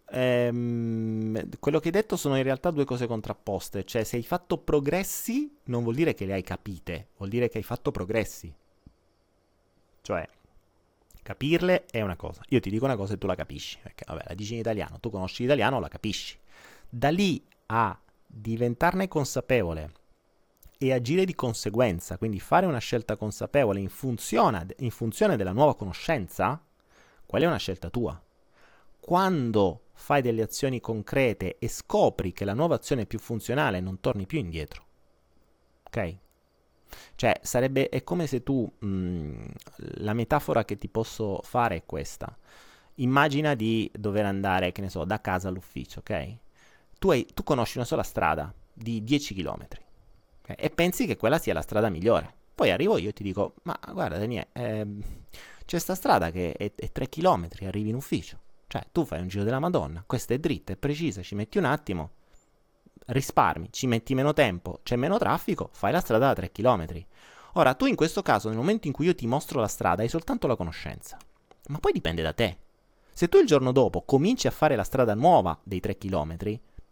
[SPEAKER 1] Ehm, quello che hai detto sono in realtà due cose contrapposte, cioè se hai fatto progressi non vuol dire che le hai capite, vuol dire che hai fatto progressi. Cioè, Capirle è una cosa. Io ti dico una cosa e tu la capisci. Perché, vabbè, la dici in italiano, tu conosci l'italiano, la capisci. Da lì a diventarne consapevole e agire di conseguenza, quindi fare una scelta consapevole in funzione, in funzione della nuova conoscenza, quella è una scelta tua. Quando fai delle azioni concrete e scopri che la nuova azione è più funzionale, non torni più indietro. Ok? Cioè, sarebbe, è come se tu, mh, mm, la metafora che ti posso fare è questa. Immagina di dover andare, che ne so, da casa all'ufficio, ok? Tu, hai, tu conosci una sola strada di 10 km okay? e pensi che quella sia la strada migliore. Poi arrivo io e ti dico, ma guarda Daniele, ehm, c'è sta strada che è, è 3 km, arrivi in ufficio. Cioè, tu fai un giro della Madonna, questa è dritta, è precisa, ci metti un attimo, risparmi, ci metti meno tempo, c'è meno traffico, fai la strada da 3 km. Ora, tu in questo caso, nel momento in cui io ti mostro la strada, hai soltanto la conoscenza. Ma poi dipende da te. Se tu il giorno dopo cominci a fare la strada nuova dei 3 km,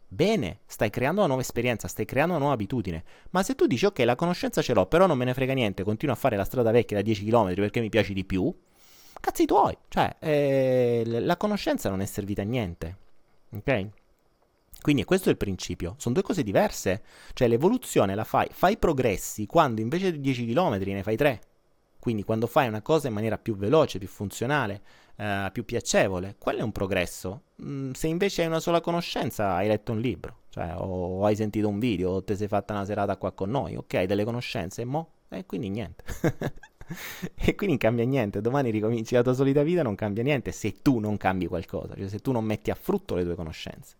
[SPEAKER 1] bene, stai creando una nuova esperienza, stai creando una nuova abitudine. Ma se tu dici ok, la conoscenza ce l'ho, però non me ne frega niente, continuo a fare la strada vecchia da 10 km perché mi piace di più, cazzi tuoi. Cioè, eh, la conoscenza non è servita a niente. Ok? Quindi questo è il principio, sono due cose diverse, cioè l'evoluzione la fai, fai progressi quando invece di 10 km ne fai 3, quindi quando fai una cosa in maniera più veloce, più funzionale, eh, più piacevole, quello è un progresso. Mm, se invece hai una sola conoscenza, hai letto un libro, cioè, o, o hai sentito un video, o ti sei fatta una serata qua con noi, ok, delle conoscenze, e mo? E quindi niente. e quindi cambia niente. Domani ricominci la tua solita vita, non cambia niente se tu non cambi qualcosa, cioè se tu non metti a frutto le tue conoscenze.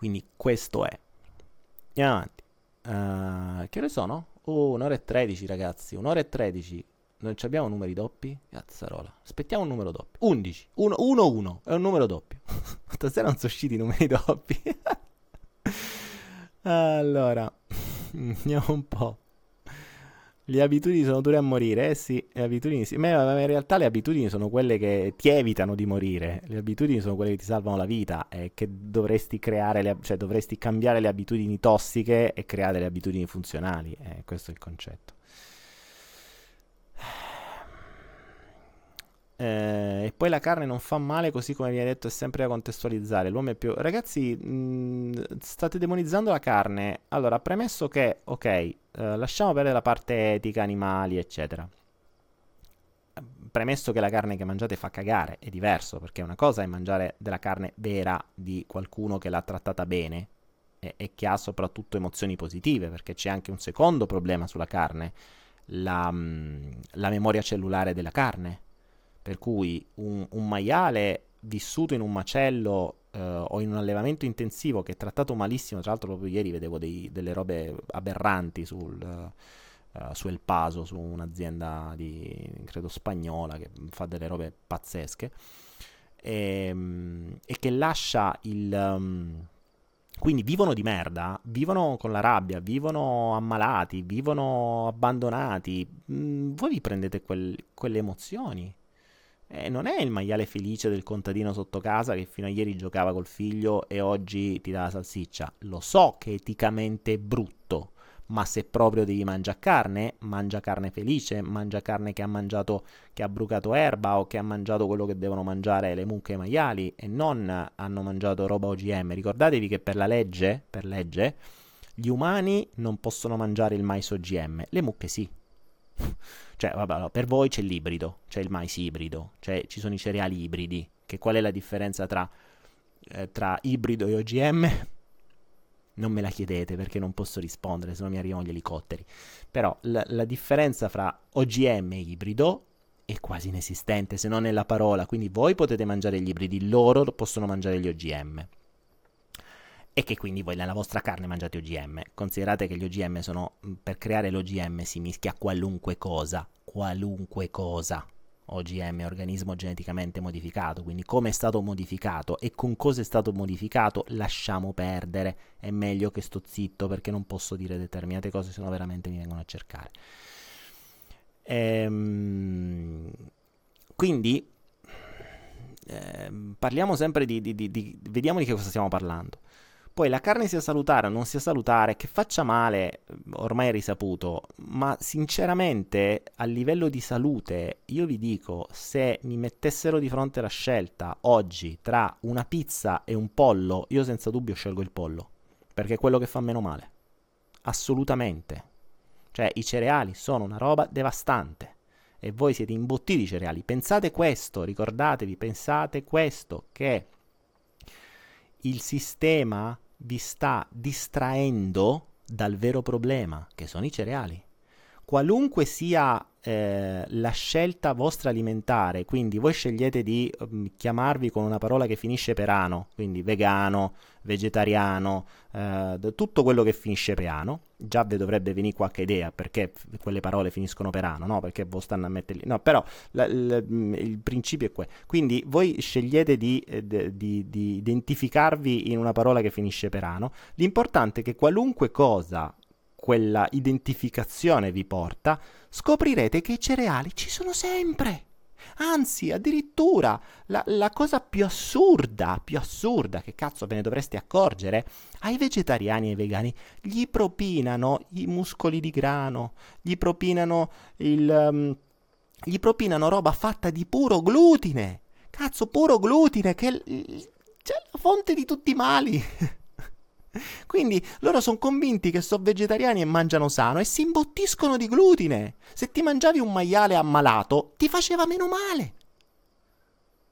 [SPEAKER 1] Quindi questo è. Andiamo avanti. Uh, che ore sono? Oh, un'ora e tredici, ragazzi. Un'ora e tredici. Non abbiamo numeri doppi? Cazzarola. Aspettiamo un numero doppio. 11. 1, 1, 1. È un numero doppio. Stasera non sono usciti i numeri doppi. allora, andiamo un po'. Le abitudini sono dure a morire, eh sì, le abitudini sì. Ma in realtà le abitudini sono quelle che ti evitano di morire. Le abitudini sono quelle che ti salvano la vita e che dovresti creare, le, cioè dovresti cambiare le abitudini tossiche e creare le abitudini funzionali. Eh, questo è il concetto. Eh, e poi la carne non fa male, così come viene detto, è sempre da contestualizzare. L'uomo è più. Ragazzi, mh, state demonizzando la carne. Allora, premesso che, ok, eh, lasciamo perdere la parte etica, animali, eccetera. Premesso che la carne che mangiate fa cagare, è diverso, perché una cosa è mangiare della carne vera di qualcuno che l'ha trattata bene e, e che ha soprattutto emozioni positive, perché c'è anche un secondo problema sulla carne, la, mh, la memoria cellulare della carne per cui un, un maiale vissuto in un macello eh, o in un allevamento intensivo che è trattato malissimo, tra l'altro proprio ieri vedevo dei, delle robe aberranti sul, uh, su El Paso, su un'azienda di, credo spagnola che fa delle robe pazzesche e, ehm, e che lascia il... Um, quindi vivono di merda, vivono con la rabbia, vivono ammalati, vivono abbandonati. Mm, voi vi prendete quel, quelle emozioni. Eh, non è il maiale felice del contadino sotto casa che fino a ieri giocava col figlio e oggi ti dà la salsiccia. Lo so che è eticamente brutto, ma se proprio devi mangiare carne, mangia carne felice, mangia carne che ha mangiato, che ha brucato erba o che ha mangiato quello che devono mangiare le mucche e i maiali e non hanno mangiato roba OGM. Ricordatevi che per la legge, per legge, gli umani non possono mangiare il mais OGM, le mucche sì. Cioè, vabbè, per voi c'è l'ibrido, c'è il mais ibrido, cioè ci sono i cereali ibridi. Che qual è la differenza tra, eh, tra ibrido e OGM? Non me la chiedete perché non posso rispondere, se no mi arrivano gli elicotteri. Però la, la differenza fra OGM e ibrido è quasi inesistente, se non nella parola. Quindi voi potete mangiare gli ibridi, loro possono mangiare gli OGM. E che quindi voi nella vostra carne mangiate OGM. Considerate che gli OGM sono, per creare l'OGM si mischia qualunque cosa, qualunque cosa. OGM, organismo geneticamente modificato, quindi come è stato modificato e con cosa è stato modificato, lasciamo perdere, è meglio che sto zitto perché non posso dire determinate cose, se no veramente mi vengono a cercare. Ehm, quindi ehm, parliamo sempre di, di, di, di, vediamo di che cosa stiamo parlando. Poi la carne sia salutare o non sia salutare, che faccia male, ormai è risaputo, ma sinceramente a livello di salute io vi dico, se mi mettessero di fronte la scelta oggi tra una pizza e un pollo, io senza dubbio scelgo il pollo, perché è quello che fa meno male. Assolutamente. Cioè i cereali sono una roba devastante e voi siete imbottiti di cereali. Pensate questo, ricordatevi, pensate questo, che il sistema vi sta distraendo dal vero problema, che sono i cereali. Qualunque sia eh, la scelta vostra alimentare, quindi voi scegliete di um, chiamarvi con una parola che finisce per ano, quindi vegano, vegetariano, eh, tutto quello che finisce per ano, già vi dovrebbe venire qualche idea perché quelle parole finiscono per ano, no? Perché voi stanno a metterli... No, però la, la, mm, il principio è questo. Quindi voi scegliete di, eh, di, di identificarvi in una parola che finisce per ano. L'importante è che qualunque cosa quella identificazione vi porta, scoprirete che i cereali ci sono sempre. Anzi, addirittura la, la, cosa più assurda, più assurda, che cazzo ve ne dovreste accorgere, ai vegetariani e ai vegani gli propinano i muscoli di grano, gli propinano il... Um, gli propinano roba fatta di puro glutine. Cazzo, puro glutine, che è cioè, la fonte di tutti i mali. Quindi loro sono convinti che sono vegetariani e mangiano sano e si imbottiscono di glutine. Se ti mangiavi un maiale ammalato, ti faceva meno male.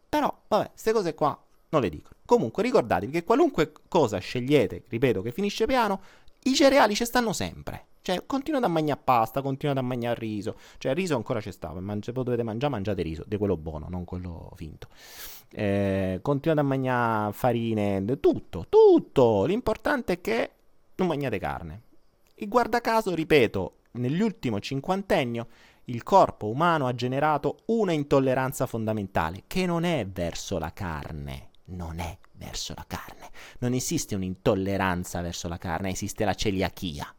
[SPEAKER 1] Però, vabbè, queste cose qua non le dico. Comunque ricordatevi che qualunque cosa scegliete, ripeto, che finisce piano, i cereali ci stanno sempre. Cioè, continuate a mangiare pasta, continuate a mangiare riso. Cioè, riso ancora c'è stato. Mangi- dovete mangiare, mangiate riso, di quello buono, non quello finto. Eh, continuate a mangiare farine, tutto, tutto. L'importante è che non mangiate carne. E guarda caso, ripeto, nell'ultimo cinquantennio il corpo umano ha generato una intolleranza fondamentale, che non è verso la carne. Non è verso la carne. Non esiste un'intolleranza verso la carne, esiste la celiachia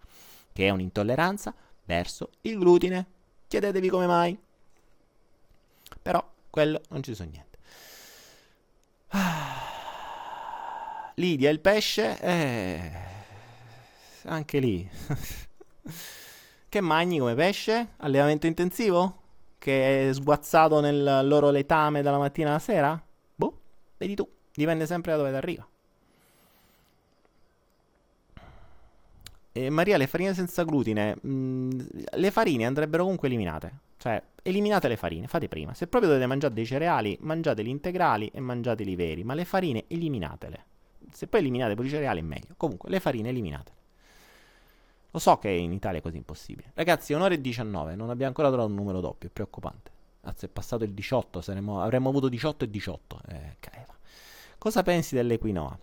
[SPEAKER 1] che è un'intolleranza verso il glutine. Chiedetevi come mai. Però quello non ci sono niente. Lidia, il pesce, eh, anche lì. che mangi come pesce? Allevamento intensivo? Che è sguazzato nel loro letame dalla mattina alla sera? Boh, vedi tu, dipende sempre da dove ti arriva. Eh, Maria, le farine senza glutine, mh, mm, le farine andrebbero comunque eliminate. Cioè, eliminate le farine, fate prima. Se proprio dovete mangiare dei cereali, mangiateli integrali e mangiateli veri, ma le farine eliminatele. Se poi eliminate pure i cereali è meglio. Comunque, le farine eliminate. Lo so che in Italia è così impossibile. Ragazzi, un'ora e 19, non abbiamo ancora trovato un numero doppio, è preoccupante. Anzi, è passato il 18, saremmo, avremmo avuto 18 e 18. Eh, Cosa pensi dell'equinoa?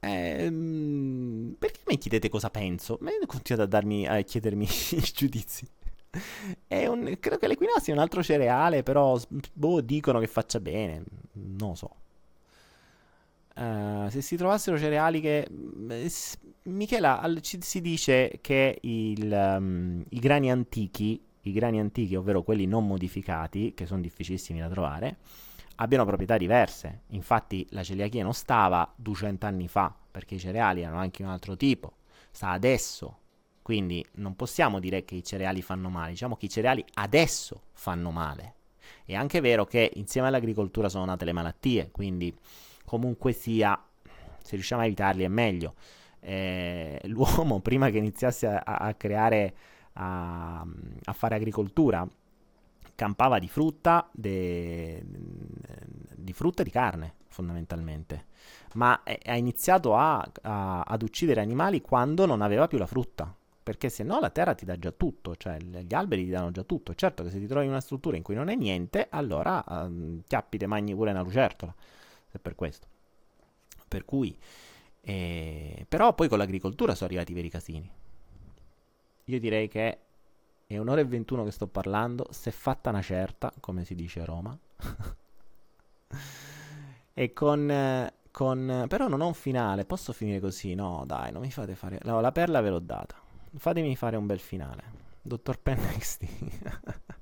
[SPEAKER 1] Ehm, perché mi chiedete cosa penso? Ma continuate a, darmi, a chiedermi i giudizi. Un, credo che l'equinosso sia un altro cereale, però boh, dicono che faccia bene. Non lo so. Uh, se si trovassero cereali che... Michela, al, ci, si dice che il, um, i grani antichi, i grani antichi, ovvero quelli non modificati, che sono difficilissimi da trovare, abbiano proprietà diverse. Infatti la celiachia non stava 200 anni fa, perché i cereali erano anche un altro tipo. Sta adesso. Quindi non possiamo dire che i cereali fanno male, diciamo che i cereali adesso fanno male. È anche vero che insieme all'agricoltura sono nate le malattie, quindi comunque sia, se riusciamo a evitarli è meglio. Eh, l'uomo prima che iniziasse a, a creare, a, a, fare agricoltura, campava di frutta, de, di frutta e di carne fondamentalmente, ma è, ha iniziato a, ad uccidere animali quando non aveva più la frutta perché se no la terra ti dà già tutto, cioè gli alberi ti danno già tutto. Certo che se ti trovi in una struttura in cui non è niente, allora um, chiappi te mangi pure una lucertola è per questo. Per cui, eh, però poi con l'agricoltura sono arrivati i veri casini. Io direi che è un'ora e 21 che sto parlando, se fatta una certa, come si dice a Roma. e con, con... Però non ho un finale, posso finire così? No, dai, non mi fate fare... No, la perla ve l'ho data. Fatemi fare un bel finale. Dottor Pennex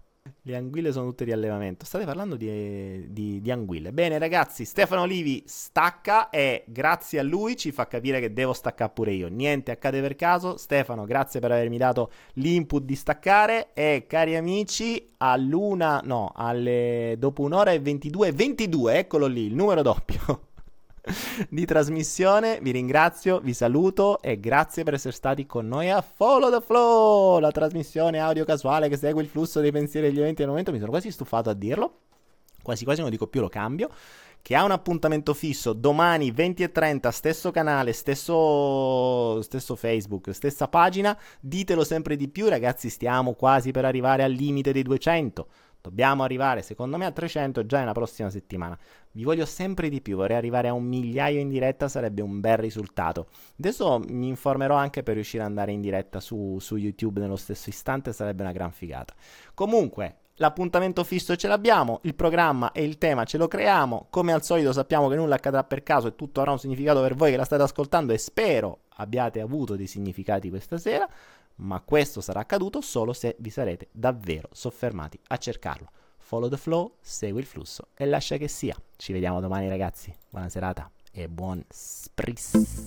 [SPEAKER 1] Le anguille sono tutte di allevamento. State parlando di, di, di, anguille. Bene, ragazzi, Stefano Olivi stacca e grazie a lui ci fa capire che devo staccare pure io. Niente accade per caso. Stefano, grazie per avermi dato l'input di staccare. E cari amici, all'una, no, alle, dopo un'ora e 22, 22, eccolo lì, il numero doppio. di trasmissione. Vi ringrazio, vi saluto e grazie per essere stati con noi a Follow the Flow, la trasmissione audio casuale che segue il flusso dei pensieri e degli eventi del momento. Mi sono quasi stufato a dirlo, quasi quasi non dico più, lo cambio. Che ha un appuntamento fisso domani 20.30, stesso canale, stesso, stesso Facebook, stessa pagina. Ditelo sempre di più, ragazzi. Stiamo quasi per arrivare al limite dei 200. Dobbiamo arrivare, secondo me, a 300 già nella prossima settimana. Vi voglio sempre di più, vorrei arrivare a un migliaio in diretta, sarebbe un bel risultato. Adesso mi informerò anche per riuscire ad andare in diretta su, su YouTube nello stesso istante, sarebbe una gran figata. Comunque, l'appuntamento fisso ce l'abbiamo, il programma e il tema ce lo creiamo, come al solito sappiamo che nulla accadrà per caso e tutto avrà un significato per voi che la state ascoltando e spero abbiate avuto dei significati questa sera ma questo sarà accaduto solo se vi sarete davvero soffermati a cercarlo. Follow the flow, segui il flusso e lascia che sia. Ci vediamo domani ragazzi, buona serata e buon spris.